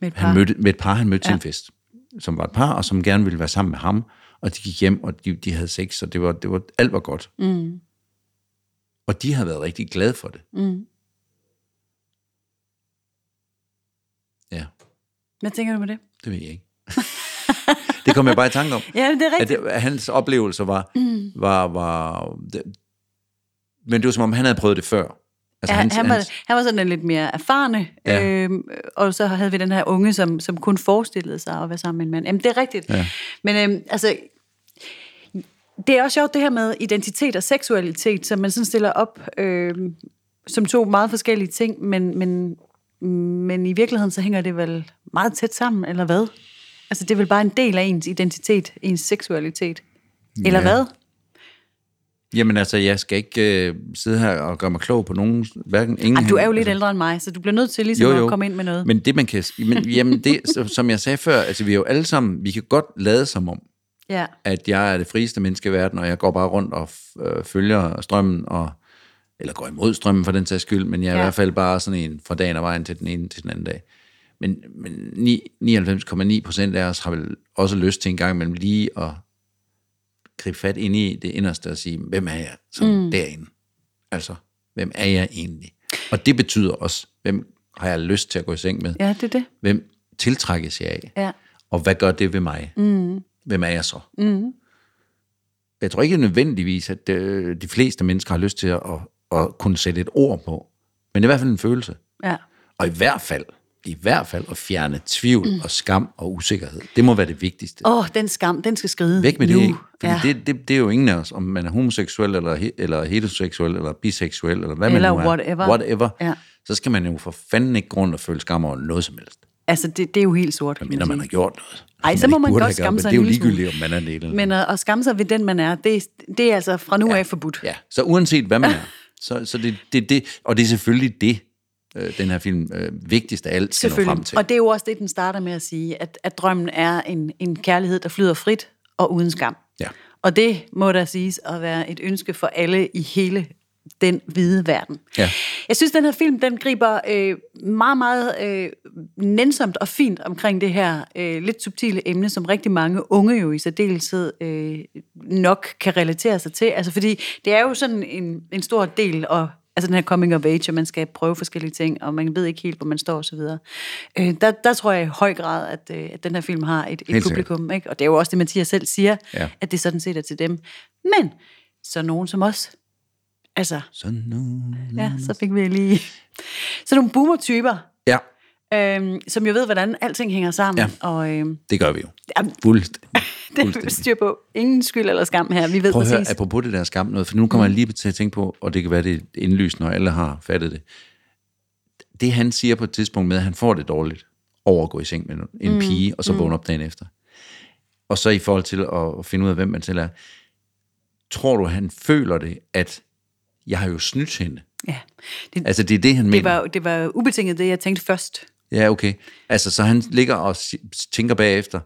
med et par. han mødte, med et par, han mødte ja. til en fest, som var et par, og som gerne ville være sammen med ham. Og de gik hjem, og de, de havde sex, og det var, det var, alt var godt. Mm, Og de har været rigtig glade for det. mm. Ja, Hvad tænker du med det? det ved jeg ikke. det kom jeg bare i tanke om. Ja, det er At, rigtigt. det, at hans oplevelser var... Mm. var, var det, men det var som om, han havde prøvet det før. Altså, Ja, han, han, var, hans- han var sådan en lidt mere erfarne, ja. øhm, og så havde vi den her unge, som, som kun forestillede sig at være sammen med en mand. Jamen, det er rigtigt. Ja. Men øhm, altså, det er også sjovt det her med identitet og seksualitet, som man sådan stiller op øhm, som to meget forskellige ting, men, men, men i virkeligheden så hænger det vel meget tæt sammen, eller hvad? Altså, det er vel bare en del af ens identitet, ens seksualitet. Eller Ja. hvad? Jamen altså, jeg skal ikke øh, sidde her og gøre mig klog på nogen, hverken ingen... Ej, du er jo lidt altså, ældre end mig, så du bliver nødt til ligesom jo, jo. at komme ind med noget. Men det, man kan... Men, jamen, det, som jeg sagde før, altså, vi er jo alle sammen... Vi kan godt lade som om, Ja. at jeg er det frieste menneske i verden, og jeg går bare rundt og øh, følger strømmen, og, eller går imod strømmen for den sags skyld, men jeg er ja. i hvert fald bare sådan en fra dagen og vejen til den ene til den anden dag. Men, men ni- 99,9 procent af os har vel også lyst til en gang imellem lige at gribe fat ind i det inderste og sige, hvem er jeg sådan mm. derinde? Altså, hvem er jeg egentlig? Og det betyder også, hvem har jeg lyst til at gå i seng med? Ja, det er det. Hvem tiltrækkes jeg af? Ja. Og hvad gør det ved mig? Mm. Hvem er jeg så? Mm. Jeg tror ikke nødvendigvis, at øh, de fleste mennesker har lyst til at, at, kunne sætte et ord på. Men i hvert fald en følelse. Ja. Og i hvert fald, i hvert fald at fjerne tvivl mm. og skam og usikkerhed. Det må være det vigtigste. Åh, oh, den skam, den skal skride Væk med nu. det, ikke? Fordi ja. det, det, det er jo ingen af os, om man er homoseksuel, eller, eller heteroseksuel, eller biseksuel, eller hvad Eller man nu er. whatever. whatever. Ja. Så skal man jo for fanden ikke grund og føle skam over noget som helst. Altså, det, det er jo helt sort. kan Mindre man har gjort noget. Ej, som så må man godt skamme men sig Det er jo en ligegyldigt, om man er det eller Men at, at skamme sig ved den, man er, det, det er altså fra nu ja. af forbudt. Ja, så uanset hvad man er, så, så det, det, det, og det er selvfølgelig det, øh, den her film øh, vigtigst af alt skal nå frem til. Og det er jo også det, den starter med at sige, at, at drømmen er en, en kærlighed, der flyder frit og uden skam. Ja. Og det må der siges at være et ønske for alle i hele den hvide verden. Ja. Jeg synes, den her film, den griber øh, meget, meget øh, nænsomt og fint omkring det her øh, lidt subtile emne, som rigtig mange unge jo i særdeleshed øh, nok kan relatere sig til. Altså fordi det er jo sådan en, en stor del af altså den her coming of age, og man skal prøve forskellige ting, og man ved ikke helt, hvor man står osv. Øh, der, der tror jeg i høj grad, at, øh, at den her film har et, et publikum. Ikke? Og det er jo også det, Mathias selv siger, Ja. at det sådan set er til dem. Men så nogen som os, altså Så nu... Ja, så fik vi lige... Så nogle boomer-typer, Ja, øhm, som jo ved, hvordan alting hænger sammen. Ja. Og øhm, det gør vi jo. jamen, Fuldstændig. det er styr på. Ingen skyld eller skam her. Vi ved Prøv at høre, præcis. apropos det der skam noget, for nu kommer mm. jeg lige til at tænke på, og det kan være det er indlysende, når alle har fattet det. Det han siger på et tidspunkt med, at han får det dårligt over at gå i seng med en mm. pige, og så vågne op dagen efter. Og så i forhold til at finde ud af, hvem man selv er. Tror du, han føler det, at jeg har jo snydt hende? Ja. Det, Altså, det er det, han det, mener. var, det var ubetinget det, jeg tænkte først. Ja, okay. Altså, så han ligger og tænker bagefter,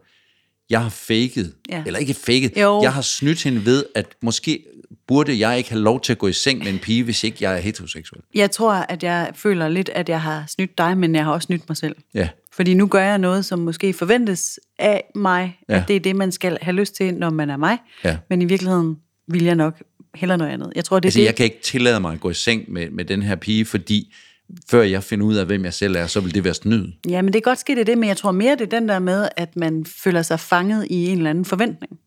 jeg har faked, ja. Eller ikke faked, Jo. jeg har snydt hende ved, at måske burde jeg ikke have lov til at gå i seng med en pige, hvis ikke jeg er heteroseksuel. Jeg tror, at jeg føler lidt, at jeg har snydt dig, men jeg har også snydt mig selv. Ja, Fordi nu gør jeg noget, som måske forventes af mig, ja. at det er det, man skal have lyst til, når man er mig. Ja. Men i virkeligheden vil jeg nok hellere noget andet. Jeg tror, det er altså det. jeg kan ikke tillade mig at gå i seng med, med den her pige, fordi før jeg finder ud af, hvem jeg selv er, så vil det være snyd. Ja, men det er godt ske, det er det, men jeg tror mere, det er den der med, at man føler sig fanget i en eller anden forventning.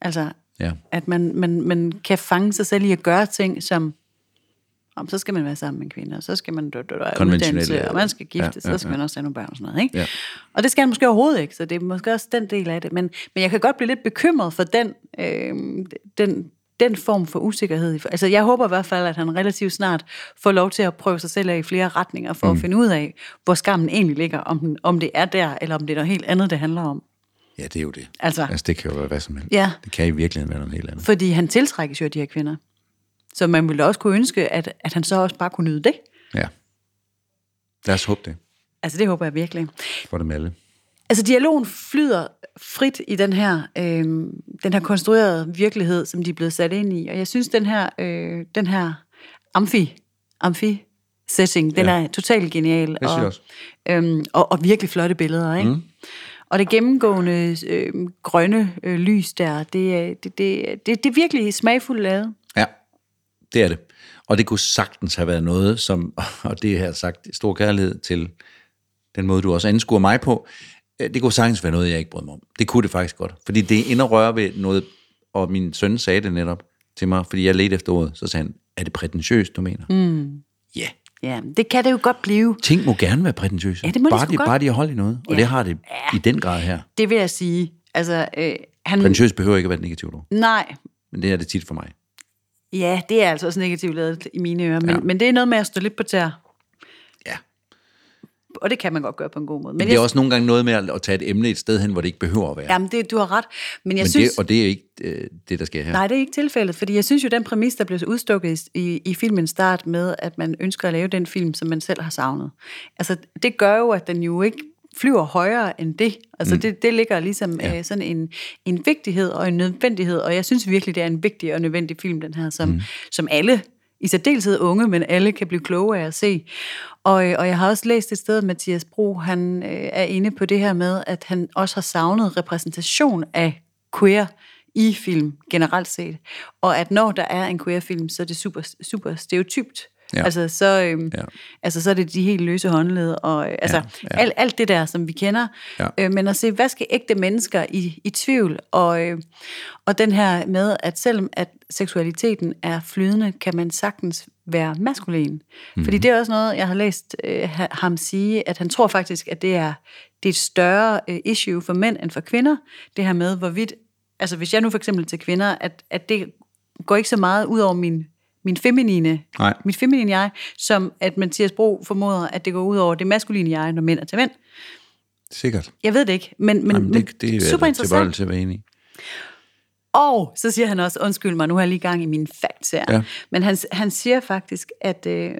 Altså, Ja. at man, man, man kan fange sig selv i at gøre ting, som, om så skal man være sammen med en kvinde, og så skal man dø, dø, dø, uddannelse, og man skal gifte, ja, ja, ja, så skal man også have nogle børn og sådan noget. Ikke? Ja. Og det skal han måske overhovedet ikke, så det er måske også den del af det. Men, men jeg kan godt blive lidt bekymret for den, øh, den, den form for usikkerhed. Altså jeg håber i hvert fald, at han relativt snart får lov til at prøve sig selv af i flere retninger, for mm. at finde ud af, hvor skammen egentlig ligger, om, den, om det er der, eller om det er noget helt andet, det handler om. Ja, det er jo det. Altså. altså det kan jo være hvad som helst. Ja. Det kan i virkeligheden være noget helt andet. Fordi han tiltrækkes jo af de her kvinder. Så man ville også kunne ønske, at, at han så også bare kunne nyde det. Ja. Lad os håbe det Altså det håber jeg virkelig. for dem alle. Altså dialogen flyder frit i den her, øh, den her konstruerede virkelighed, som de er blevet sat ind i. Og jeg synes, den her, øh, den her amfi, amfi setting, den Ja. er totalt genial. jeg og, også. Øhm, og, og virkelig flotte billeder, ikke? Mm. Og det gennemgående øh, grønne øh, lys der, det, er- det, det, det, det er virkelig smagfuldt lavet. Ja, det er det. Og det kunne sagtens have været noget, som, og det har sagt stor kærlighed til den måde, du også anskuer mig på, Det kunne sagtens være noget, jeg ikke brød mig om. Det kunne det faktisk godt. Fordi det er inde og røre ved noget, og min søn sagde det netop til mig, fordi jeg ledte efter ordet. Så sagde han, er det prætentiøst, du mener? Mm. Ja, Ja, det kan det jo godt blive. ting må gerne være prætentiøse. Ja, det må de bare, de, godt. bare de har hold i noget. Og Ja. det har det i den grad her. Det vil jeg sige. Altså, øh, han... Prætentiøst behøver ikke at være et negativt ord. Nej, Men det er det tit for mig. ja, det er altså også negativt lavet i mine ører. Men, Ja. ja. men det er noget med at stå lidt på tær. Og det kan man godt gøre på en god måde. Men, Men det er også nogle gange noget med at at tage et emne et sted hen, hvor det ikke behøver at være. Jamen, det, du har ret. Men jeg Men synes... det, og det er ikke øh, det, der sker her. Nej, det er ikke tilfældet, fordi jeg synes jo, den præmis, der blev udstukket i, i filmens start med, at man ønsker at lave den film, som man selv har savnet. Altså, det gør jo, at den jo ikke flyver højere end det. Altså, mm. det, det ligger ligesom ja. øh, sådan en, en vigtighed og en nødvendighed, og jeg synes virkelig, det er en vigtig og nødvendig film, den her, som, mm. som alle, i særdeleshed unge, men alle kan blive kloge af at se. Og, øh, og jeg har også læst et sted, at Mathias Bro, han øh, er inde på det her med, at han også har savnet repræsentation af queer i film generelt set. Og at når der er en queer-film, så er det super, super stereotypt. Ja. Altså, så, øhm, Ja. altså, så er det de helt løse håndled, og øh, altså, Ja, ja. Alt, alt det der, som vi kender. Ja. Øh, men at se, hvad skal ægte mennesker i, i tvivl? Og, øh, og den her med, at selvom at seksualiteten er flydende, kan man sagtens være maskulin. Mm-hmm. Fordi det er også noget, jeg har læst øh, ha- ham sige, at han tror faktisk, at det er, det er et større øh, issue for mænd end for kvinder. Det her med, hvorvidt, altså hvis jeg nu for eksempel til kvinder, at, at det går ikke så meget ud over min, min feminine, Nej. mit feminine jeg, som at Mathias Bro formoder, at det går ud over det maskuline jeg, når mænd er til mænd. Sikkert. Jeg ved det ikke, men, men, Jamen, det, det er super jeg tilbøjelig interessant. til at i. Og så siger han også, undskyld mig, nu har jeg lige gang i mine facts her. Ja. Men han, han siger faktisk, at, øh,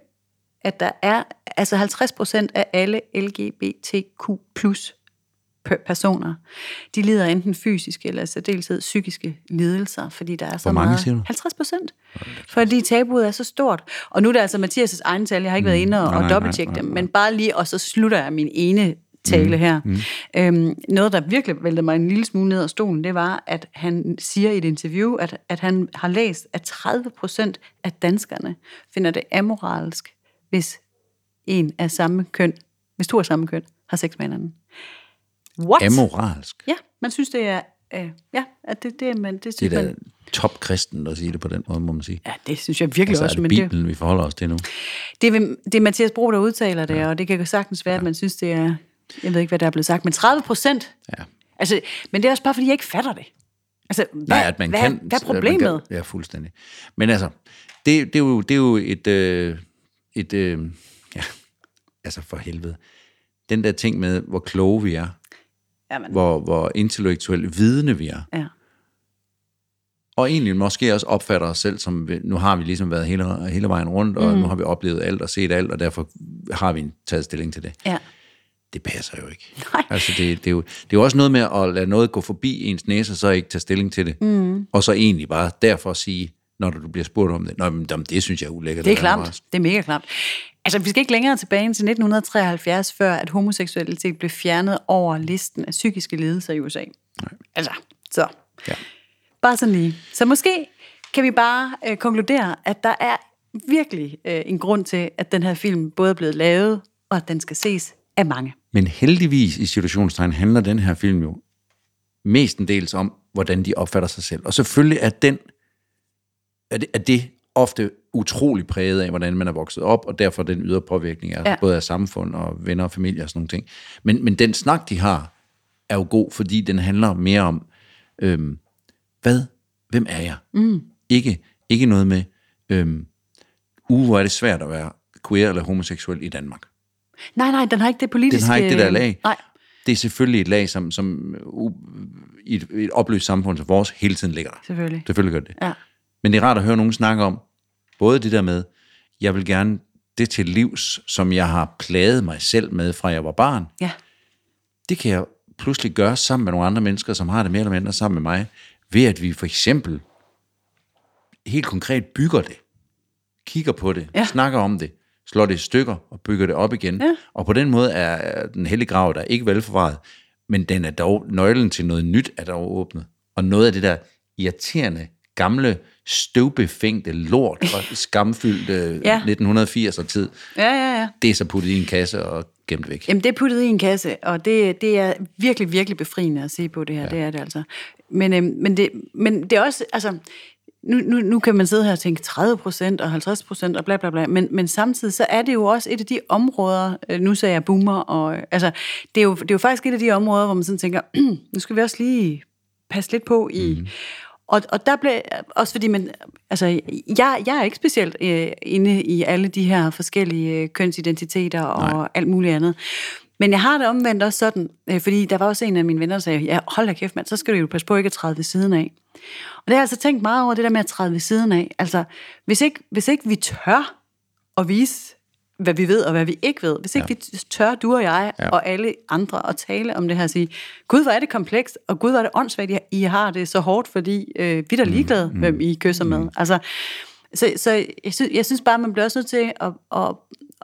at der er altså 50 procent af alle LGBTQ plus personer, de lider enten fysiske eller i særdeleshed psykiske lidelser, fordi der er så Hvor mange meget... siger du? 50 procent. Fordi tabuet er så stort. Og nu er det altså Mathias' egen tal, jeg har ikke været inde og, Mm. nej, og dobbelttjekke dem, men bare lige, og så slutter jeg min ene tale mm, her. Mm. Øhm, noget, der virkelig væltede mig en lille smule ned af stolen, det var, at han siger i et interview, at, at han har læst, at 30 procent af danskerne finder det amoralsk, hvis en af samme køn, hvis to af samme køn, har sex med hinanden. What? Amoralsk. Ja, man synes, det er... Øh, ja, at det, det, er man, det Det synes er da man... topkristen at sige det på den måde, må man sige. Ja, det synes jeg virkelig Altså, er også, det men det, Bibelen, vi forholder os til nu? det, er, det er Mathias Bro, der udtaler det, og det kan jo sagtens være, at man synes, det er... Jeg ved ikke, hvad der er blevet sagt, men 30 procent. Ja. Altså, men det er også bare, fordi jeg ikke fatter det. Altså, hvad, Nej, at man hvad, kan... hvad er at man problemet? Kan, ja, fuldstændig. Men altså, det, det, er, jo, det er jo et... Øh, et øh, ja, altså for helvede. Den der ting med, hvor kloge vi er, Jamen, hvor, hvor intellektuelt vidende vi er, ja. og egentlig måske også opfatter os selv som, nu har vi ligesom været hele, hele vejen rundt, og mm. nu har vi oplevet alt og set alt, og derfor har vi taget stilling til det. ja. Det passer jo ikke. Nej. Altså det, det, er jo, det er jo også noget med at lade noget gå forbi ens næse, og så ikke tage stilling til det. Mm. Og så egentlig bare derfor sige, når du bliver spurgt om det, Nå, men jamen, det synes jeg er ulækkert. Det er klamt. Det er mega klamt. Altså, vi skal ikke længere tilbage end til 1973, før at homoseksualitet blev fjernet over listen af psykiske lidelser i USA. Nej. Altså, så. Ja. Bare sådan lige. Så måske kan vi bare øh, konkludere, at der er virkelig øh, en grund til, at den her film både er blevet lavet, og at den skal ses af mange. Men heldigvis i situationstegn handler den her film jo mestendels om, hvordan de opfatter sig selv. Og selvfølgelig er den er det, er det ofte utrolig præget af, hvordan man er vokset op, og derfor den ydre påvirkning af Ja. både af samfund og venner og familie og sådan nogle ting. Men, men den snak, de har, er jo god, fordi den handler mere om, øhm, hvad, hvem er jeg? Mm. Ikke, ikke noget med, øhm, uh, hvor er det svært at være queer eller homoseksuel i Danmark. Nej, nej, den har ikke det politiske... Den har ikke det der lag. Nej, Det er selvfølgelig et lag, som, som uh, i et, et opløst samfund som vores hele tiden ligger der. selvfølgelig. Selvfølgelig gør det. Ja. Men det er rart at høre nogen snakke om, både det der med, jeg vil gerne det til livs, som jeg har plaget mig selv med, fra jeg var barn, Ja. det kan jeg pludselig gøre sammen med nogle andre mennesker, som har det mere eller mindre sammen med mig, ved at vi for eksempel helt konkret bygger det, kigger på det, Ja. snakker om det, slår det i stykker og bygger det op igen. Ja. Og på den måde er den hellige grav der ikke velforvaret, men den er dog, nøglen til noget nyt er dog åbnet. Og noget af det der irriterende, gamle, støvbefængte lort fra skamfyldte Ja. 1980'er tid. Ja, ja, ja. Det er så puttet i en kasse og gemt væk. Jamen, det er puttet i en kasse, og det, det er virkelig, virkelig befriende at se på det her. Ja. Det er det altså. Men, øhm, men, det, men det er også, altså, nu, nu, nu kan man sidde her og tænke 30 procent og 50 procent og bla bla bla, men, men samtidig så er det jo også et af de områder, øh, nu sagde jeg boomer, og altså, det er, jo, det er jo faktisk et af de områder, hvor man sådan tænker, nu skal vi også lige passe lidt på i... Mm. Og, og der blev, også fordi man, altså, jeg, jeg er ikke specielt øh, inde i alle de her forskellige øh, kønsidentiteter og Nej. alt muligt andet. Men jeg har det omvendt også sådan, øh, fordi der var også en af mine venner, der sagde, ja, hold da kæft mand, så skal du jo passe på ikke at træde ved siden af. Og det har jeg altså tænkt meget over, det der med at træde ved siden af. Altså, hvis ikke, hvis ikke vi tør at vise, hvad vi ved og hvad vi ikke ved, hvis ikke ja. vi tør, du og jeg ja. og alle andre, at tale om det her og sige, gud, hvor er det komplekst, og gud, hvor er det åndssvagt, I har det så hårdt, fordi øh, vi er da ligeglade, mm, hvem I kysser mm. med. Altså, så, så jeg, synes, jeg synes bare, man bliver også nødt til at, at,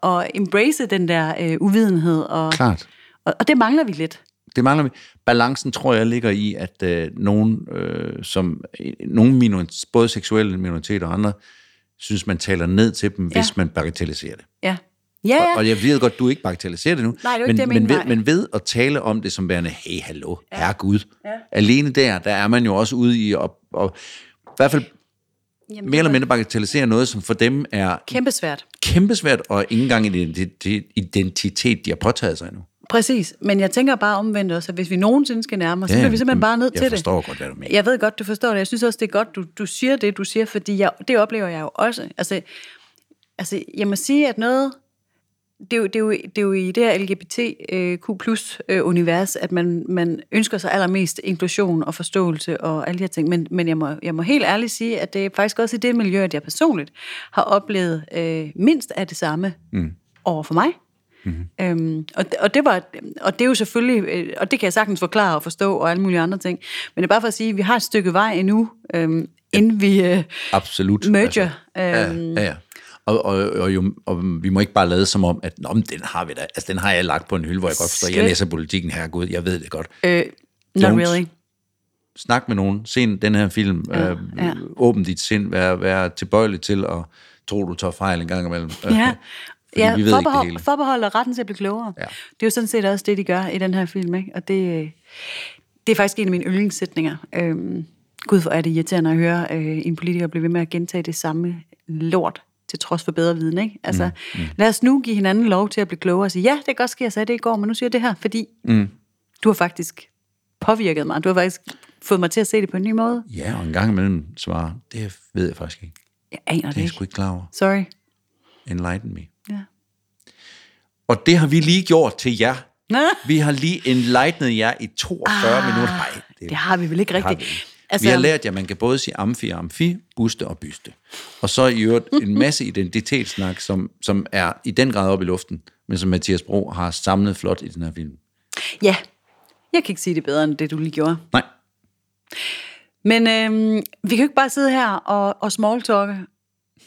at embrace den der øh, uvidenhed, og, Klart. og, og det mangler vi lidt. Det mangler vi. Balancen tror jeg ligger i, at øh, nogen, øh, som, nogle minoritet, både seksuelle minoriteter og andre, synes, man taler ned til dem, ja. hvis man bagatelliserer det. Ja. Ja, ja. Og, og jeg ved godt, du ikke bagatelliserer det nu, Nej, det er men, det, jeg men, mener, ved, men ved at tale om det som værende, hey, hallo, ja. herre Gud. Ja. Alene der, der er man jo også ude i at, og, i hvert fald Jamen, mere eller mindre bagatellisere noget, som for dem er Kæmpesvært. kæmpesvært, og ikke engang en identitet, de har påtaget sig endnu. Præcis, men jeg tænker bare omvendt også, at hvis vi nogensinde skal nærme os, så bliver vi simpelthen bare nødt jeg til det. forstår godt, hvad du mener. Jeg ved godt, du forstår det. Jeg synes også, det er godt, du, du siger det, du siger, fordi jeg, det oplever jeg jo også. Altså, altså, jeg må sige, at noget... Det er, jo, det, er jo, det er jo i det her LGBTQ+-univers, at man, man ønsker sig allermest inklusion og forståelse og alle de her ting. Men, men jeg, må, jeg må helt ærligt sige, at det er faktisk også i det miljø, at jeg personligt har oplevet øh, mindst af det samme mm. over for mig. Mm-hmm. Øhm, og, og, det var, og det er jo selvfølgelig, øh, og det kan jeg sagtens forklare og forstå, og alle mulige andre ting. Men det er bare for at sige, at vi har et stykke vej endnu, øhm, inden vi øh, Absolut. merger. Altså, øhm, ja, ja, ja. Og, og, og, jo, og vi må ikke bare lade som om, at Nå, men den har vi da. Altså, den har jeg lagt på en hylde, hvor jeg godt forstår. Jeg Slet- læser politikken her, gud, jeg ved det godt. øh, not Don't. really. Snak med nogen, se den her film, Ja, øh, ja. åbn dit sind, vær, vær tilbøjelig til at tro, du tager fejl en gang imellem. Ja, Fordi ja vi ved ikke forbehold, og retten til at blive klogere. Ja. Det er jo sådan set også det, de gør i den her film. Ikke? Og det, øh, det er faktisk en af mine yndlingssætninger. Øhm, Gud, hvor er det irriterende at høre øh, en politiker blive ved med at gentage det samme lort til trods for bedre viden. Ikke? Altså, mm, mm. Lad os nu give hinanden lov til at blive klogere og sige, ja, det kan godt ske, jeg sagde det i går, men nu siger jeg det her, fordi mm. du har faktisk påvirket mig. Du har faktisk fået mig til at se det på en ny måde. Ja, og en gang imellem svare, det ved jeg faktisk ikke. Jeg aner Det er det jeg ikke. sgu ikke klar over. Sorry. Enlighten me. Ja. Og det har vi lige gjort til jer. Nå. Vi har lige enlightenet jer i 42 ah, minutter. Nej, Det har vi vel ikke det rigtigt. Altså, Vi har lært jer, at man kan både sige amfi og amfi, buste og byste. Og så i øvrigt en masse identitetssnak, som, som er i den grad op i luften, men som Mathias Bro har samlet flot i den her film. Ja, jeg kan ikke sige det bedre, end det du lige gjorde. Nej, Men øhm, vi kan jo ikke bare sidde her og, og smalltalke.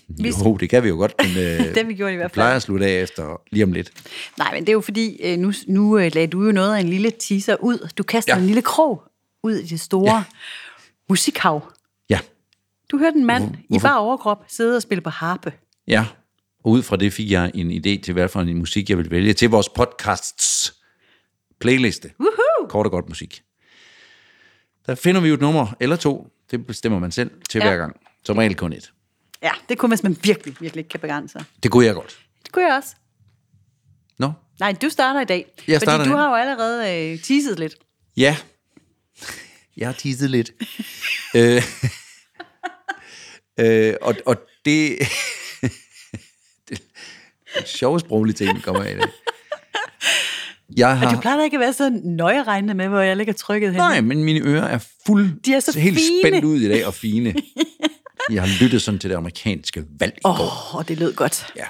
Vi, jo, det kan vi jo godt, men øh, Det vi gjort i hvert vi plejer fald. at slutte af efter lige om lidt. Nej, men det er jo fordi, øh, nu, nu øh, lagde du jo noget af en lille teaser ud. Du kaster Ja. en lille krog ud i det store ja. Musikhav. Ja, Du hørte en mand i hvorfor? bare overkrop sidde og spille på harpe. ja. Og ud fra det fik jeg en idé til, hvad for en musik jeg vil vælge til vores podcasts playliste. Woohoo! Kort og godt musik. Der finder vi jo et nummer eller to. Det bestemmer man selv til Ja. hver gang. Som regel kun et. Ja, det kunne hvis man virkelig, virkelig ikke kan begrænse sig. Det kunne jeg godt. Det kunne jeg også. Nå, Nej, du starter i dag. Jeg starter fordi du i har jo allerede øh, teaset lidt. Ja. Jeg har teaset lidt. øh, øh, og, og det... det er sproglige ting, der kommer af i det. Jeg har... Du plejer ikke at være så nøjeregnende med, hvor jeg ligger trykket hen. Nej, men mine ører er fuld, De er så helt fine. spændt ud i dag og fine. Jeg har lyttet sådan til det amerikanske valg i går. Åh, oh, det lød godt. Ja.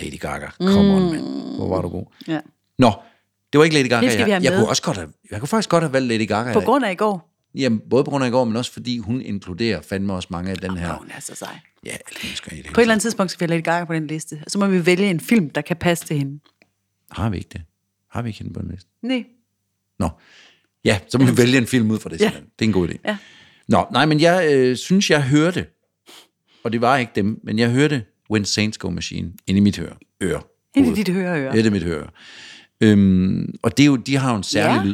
Lady Gaga, come on, mand. Hvor var du god. Ja. Nå, det var ikke Lady Gaga. Det skal jeg, jeg, kunne også godt have, jeg kunne faktisk godt have valgt Lady Gaga. På grund af i går. Jamen, både på grund af i går, men også fordi hun inkluderer fandme også mange af den her... Åh, hun er så sej. Ja, alle mennesker i det. På et eller andet tidspunkt skal vi have Lady Gaga på den liste. Og så må vi vælge en film, der kan passe til hende. Har vi ikke det? Har vi ikke hende på den liste? Nej. Nå. Ja, så må vi vælge en film ud fra det. Ja. Det er en god idé. Ja. Nå, nej, men jeg øh, synes, jeg hørte, og det var ikke dem, men jeg hørte When Saints Go Machine ind i mit høre. Øre. Ind i dit høreøre. Ja, det er mit høre. Øhm, og det er jo, de har jo en særlig Ja. lyd.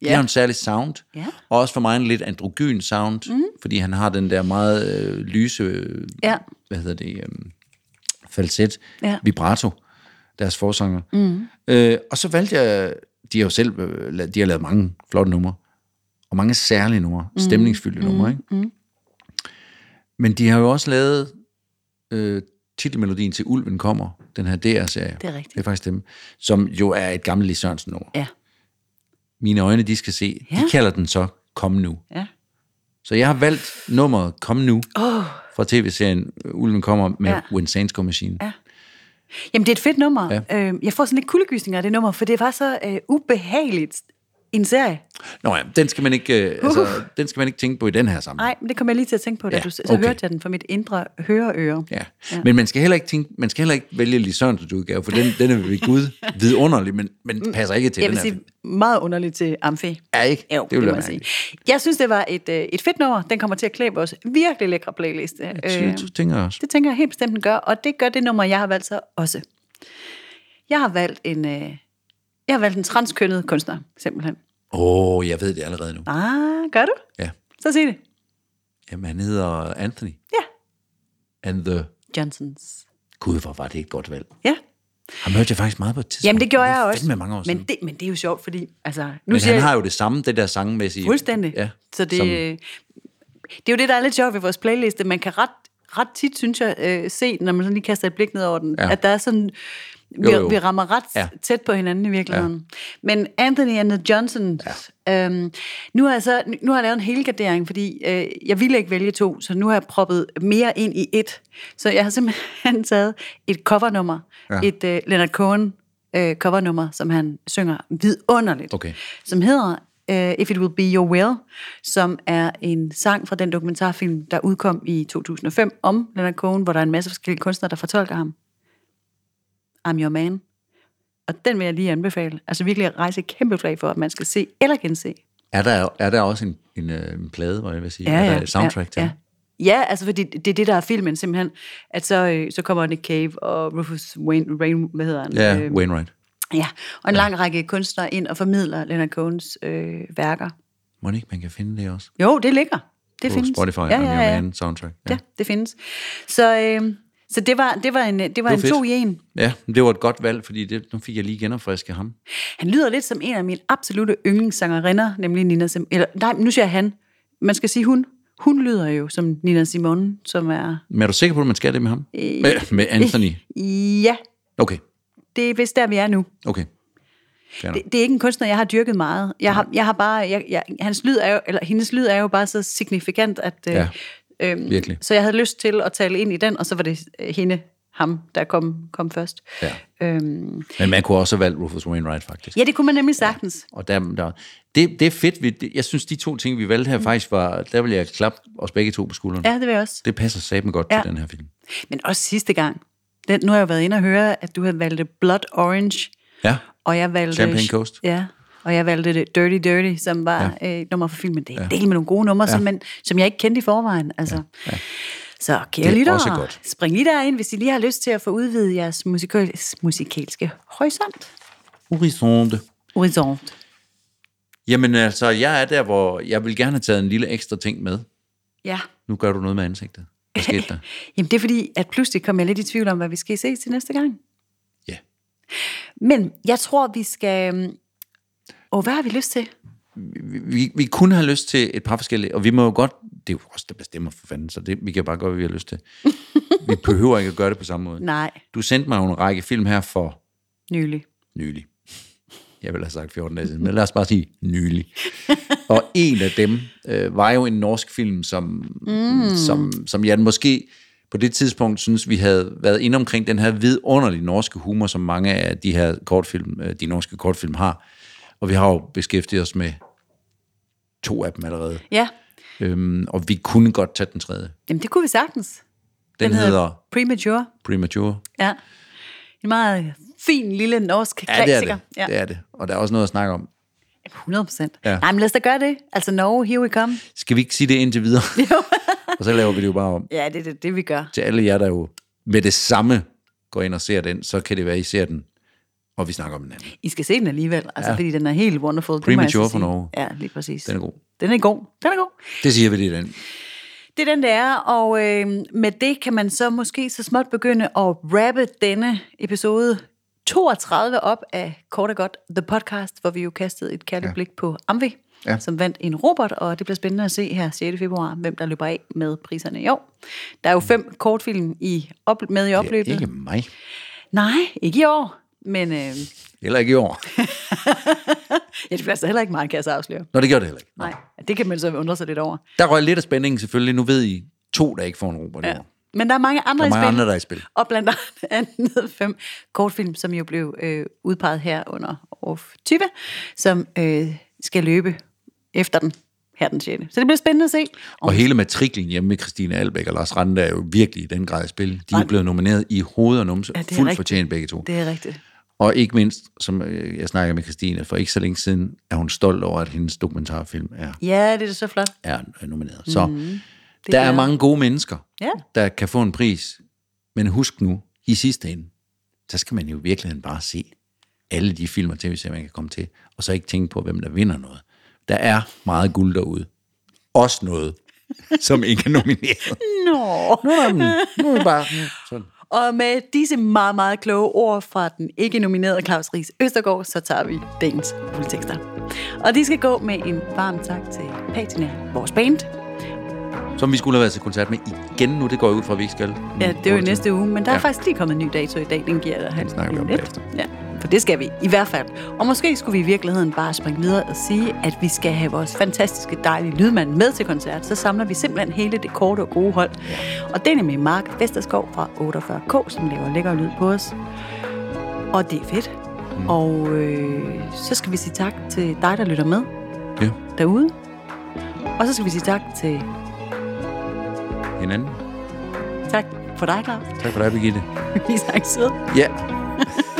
De Ja. har en særlig sound. Ja. Og også for mig en lidt androgyn sound, mm. fordi han har den der meget øh, lyse, øh, Ja. hvad hedder det, øh, falset, Ja. vibrato, deres forsanger. Mm. Øh, og så valgte jeg, de har jo selv, øh, de har lavet mange flotte numre, og mange særlige numre, mm. stemningsfyldte mm. numre, ikke? Mm. Men de har jo også lavet øh, titelmelodien til Ulven kommer, den her DR-serie. Det er rigtigt. Det er faktisk dem, som jo er et gammelt Lis Sørensen nummer. Ja. Mine øjne, de skal se, ja. De kalder den så Kom Nu. Ja. Så jeg har valgt nummeret Kom Nu Oh. fra tv-serien Ulven kommer med ja. When Saints Go Machine. Ja. Jamen, det er et fedt nummer. Ja. Øh, jeg får sådan lidt kuldegysninger af det nummer, for det var så øh, ubehageligt en serie. Nå ja, den skal, man ikke, øh, altså, den skal man ikke tænke på i den her sammenhæng. Nej, men det kom jeg lige til at tænke på, da Ja, du, så okay. hørte jeg den fra mit indre høreøre. Ja. ja. Men man skal heller ikke, tænke, man skal heller ikke vælge Lis Sørensens udgave, for den, den er ved Gud vidunderlig, men, men passer ikke til Jeg den vil her sige, meget underligt til Amfi. Er ikke? Jo, det vil det jeg må jeg mærke. sige. Jeg synes, det var et, øh, et fedt nummer. Den kommer til at klæde vores virkelig lækre playliste. Det Øh, tænker jeg også. det tænker jeg helt bestemt, den gør. Og det gør det nummer, jeg har valgt så også. Jeg har valgt en, øh, jeg har valgt en transkønnet kunstner, simpelthen. Åh, oh, jeg ved det allerede nu. Ah, gør du? Ja. Så sig det. Jamen, han hedder Anthony. Ja. And the... Johnsons. Gud, hvor var det et godt valg. Ja. Han hørte jeg faktisk meget på et tidspunkt. Jamen, det gjorde jeg også. fandme mange år siden. men, det, men det er jo sjovt, fordi... Altså, nu Men siger han jeg, har jo det samme, det der sangmæssige. Fuldstændig. Ja, så det, som- det er jo det, der er lidt sjovt ved vores playliste. Man kan ret, ret tit, synes jeg, øh, se, når man sådan lige kaster et blik ned over den, ja. at der er sådan... Vi, Jo, jo. vi rammer ret Ja. tæt på hinanden i virkeligheden. Ja. Men Anthony and the Johnsons, ja. øhm, nu, har jeg så, nu har jeg lavet en helgardering, fordi øh, jeg ville ikke vælge to, så nu har jeg proppet mere ind i et. Så jeg har simpelthen taget et covernummer, ja. et øh, Leonard Cohen øh, covernummer, som han synger vidunderligt Okay. som hedder uh, If It Will Be Your Will, som er en sang fra den dokumentarfilm, der udkom i 2005 om Leonard Cohen, hvor der er en masse forskellige kunstnere, der fortolker ham. I'm Your Man. Og den vil jeg lige anbefale. Altså virkelig at rejse et kæmpe flag for, at man skal se eller gense. Er der, er der også en, en, øh, en plade, hvor jeg vil sige? Ja, er der ja, et soundtrack til ja, den? ja. ja, altså fordi det er det, der er filmen simpelthen, at så, øh, så kommer Nick Cave og Rufus Wayne, Rain, hvad hedder han? Ja, Øh, Wainwright. ja, og en lang række kunstnere ind og formidler Leonard Cohens øh, værker. Må ikke, man kan finde det også? Jo, det ligger. Det På findes. Spotify, ja, ja, ja. Man soundtrack. Ja, det findes. Så, øh, så det var, det var en, det var var en fedt. to i en. Ja, det var et godt valg, fordi det, nu fik jeg lige genopfrisket ham. Han lyder lidt som en af mine absolute yndlingssangerinder, nemlig Nina Simone. Eller, nej, nu siger jeg han. Man skal sige hun. Hun lyder jo som Nina Simone, som er... Men er du sikker på, at man skal det med ham? Med, med Anthony? Ja, Okay, det er vist der, vi er nu. okay. Det, det er ikke en kunstner, jeg har dyrket meget. Jeg har, jeg har bare... Jeg, jeg, hans lyd er jo, eller hendes lyd er jo bare så signifikant, at... øh, Ja, øhm, virkelig. Så jeg havde lyst til at tale ind i den, og så var det øh, hende, ham, der kom, kom først. Ja. Øhm, Men man kunne også have valgt Rufus Wainwright, faktisk. ja, det kunne man nemlig sagtens. Og der, der, det, det er fedt. Vi, det, jeg synes, de to ting, vi valgte her, faktisk var... Der vil jeg klappe os begge to på skulderen. Ja, det vil jeg også. Det passer satme godt Ja. til den her film. Men også sidste gang. Den, nu har jeg jo været inde og høre, at du havde valgt Blood Orange, Ja, og jeg valgte... Champagne Coast. Ja, og jeg valgte det Dirty Dirty, som var ja. et nummer for filmen. Det er ja. del med nogle gode numre, ja. som, man, som jeg ikke kendte i forvejen. Altså. Ja. Ja. Så kære er lyttere, spring lige derind, hvis I lige har lyst til at få udvidet jeres musikal, musikalske horisont. Horisonte. Horizont. Jamen altså, jeg er der, hvor jeg vil gerne have taget en lille ekstra ting med. Ja. Nu gør du noget med ansigtet. Hvad skete der? Jamen det er fordi, at pludselig kom jeg lidt i tvivl om, hvad vi skal se til næste gang. Ja. Men jeg tror, vi skal... Åh, hvad har vi lyst til? Vi, vi, vi kunne have lyst til et par forskellige, og vi må jo godt, det er jo os, der bestemmer for fanden, så det, vi kan bare gøre, hvad vi har lyst til. vi behøver ikke at gøre det på samme måde. Nej, Du sendte mig jo en række film her for nylig. nylig. Jeg ville have sagt 14 dage siden, men lad os bare sige nylig. Og en af dem øh, var jo en norsk film, som, mm. som, som jeg måske på det tidspunkt synes, vi havde været inde omkring den her vidunderlige norske humor, som mange af de her kortfilm, øh, de norske kortfilm har. Og vi har jo beskæftiget os med to af dem allerede. Ja, Øhm, og vi kunne godt tage den tredje. jamen det kunne vi sagtens. Den, den hedder Premature. Premature. Ja. En meget fin lille norsk Ja, det er det. det er det. Og der er også noget at snakke om. 100 procent. Ja. Ja. Nej, men lad os da gøre det. Altså, no, here we come. Skal vi ikke sige det indtil videre? og så laver vi det jo bare om. Ja, det er det, det, vi gør. Til alle jer, der jo med det samme går ind og ser den, så kan det være, I ser den, og vi snakker om den anden. I skal se den alligevel, altså, Ja. fordi den er helt wonderful. Premature jeg så for. Norge. Ja, lige præcis. Den er god. Den er god. Den er god. Det siger vi det i den. Det er den, det er, og øh, med det kan man så måske så småt begynde at rappe denne episode 32 op af Kort og Godt, The Podcast, hvor vi jo kastede et kærligt ja. blik på Amvi, Ja. som vandt en robot, og det bliver spændende at se her 6. februar, hvem der løber af med priserne i år. Der er jo fem kortfilm i op, med i Det er opløbet. ikke mig. Nej, ikke i år, men øh, Heller ikke i år. ja, det bliver så heller ikke meget, kan jeg så afsløre. Nå, det gør det heller ikke. Nej, det kan man så undre sig lidt over. Der røg lidt af spændingen selvfølgelig. Nu ved I to, der ikke får en robot i Ja. år. Men der er mange andre Der er i mange spil. andre, der er i spil. Og blandt andet fem kortfilm, som jo blev øh, udpeget her under år 20, som øh, skal løbe efter den her den 6. Så det bliver spændende at se. Og hele matriklen hjemme med Christine Albæk og Lars Rande er jo virkelig i den grad i spil. De er blevet nomineret i hoved og numse. Ja, fuldt rigtigt. fortjent begge to. Det er rigtigt. Og ikke mindst, som øh, jeg snakker med Christine, for ikke så længe siden, er hun stolt over, at hendes dokumentarfilm er, Ja, det er så flot. er nomineret. Så mm, der er er- mange gode mennesker, Ja. der kan få en pris. Men husk nu, i sidste ende, så skal man jo i virkeligheden bare se alle de film og tv-serier, man kan komme til, og så ikke tænke på, hvem der vinder noget. Der er meget guld derude. Også noget, som ikke er nomineret. Nå. Nu er, der, nu er det bare sådan. Og med disse meget, meget kloge ord fra den ikke nominerede Claus Ries Østergaard, så tager vi dagens juletekster. Og de skal gå med en varm tak til Patina, vores band. Som vi skulle have været til koncert med igen nu. Det går ud fra, at vi ikke skal. Ja, det er jo i næste uge, men der er Ja. faktisk lige kommet en ny dato i dag. Den giver jeg dig snakker vi om lidt. bagefter. Ja, for det skal vi i hvert fald. Og måske skulle vi i virkeligheden bare springe videre og sige, at vi skal have vores fantastiske, dejlige lydmand med til koncert. Så samler vi simpelthen hele det korte og gode hold. Og det er nemlig Mark Vesterskov fra 48K, som laver lækker lyd på os. Og det er fedt. Mm. Og øh, så skal vi sige tak til dig, der lytter med Ja, derude. Og så skal vi sige tak til hinanden. Tak for dig, Claus. Tak for dig, Birgitte. Vi snakkes ved. Ja.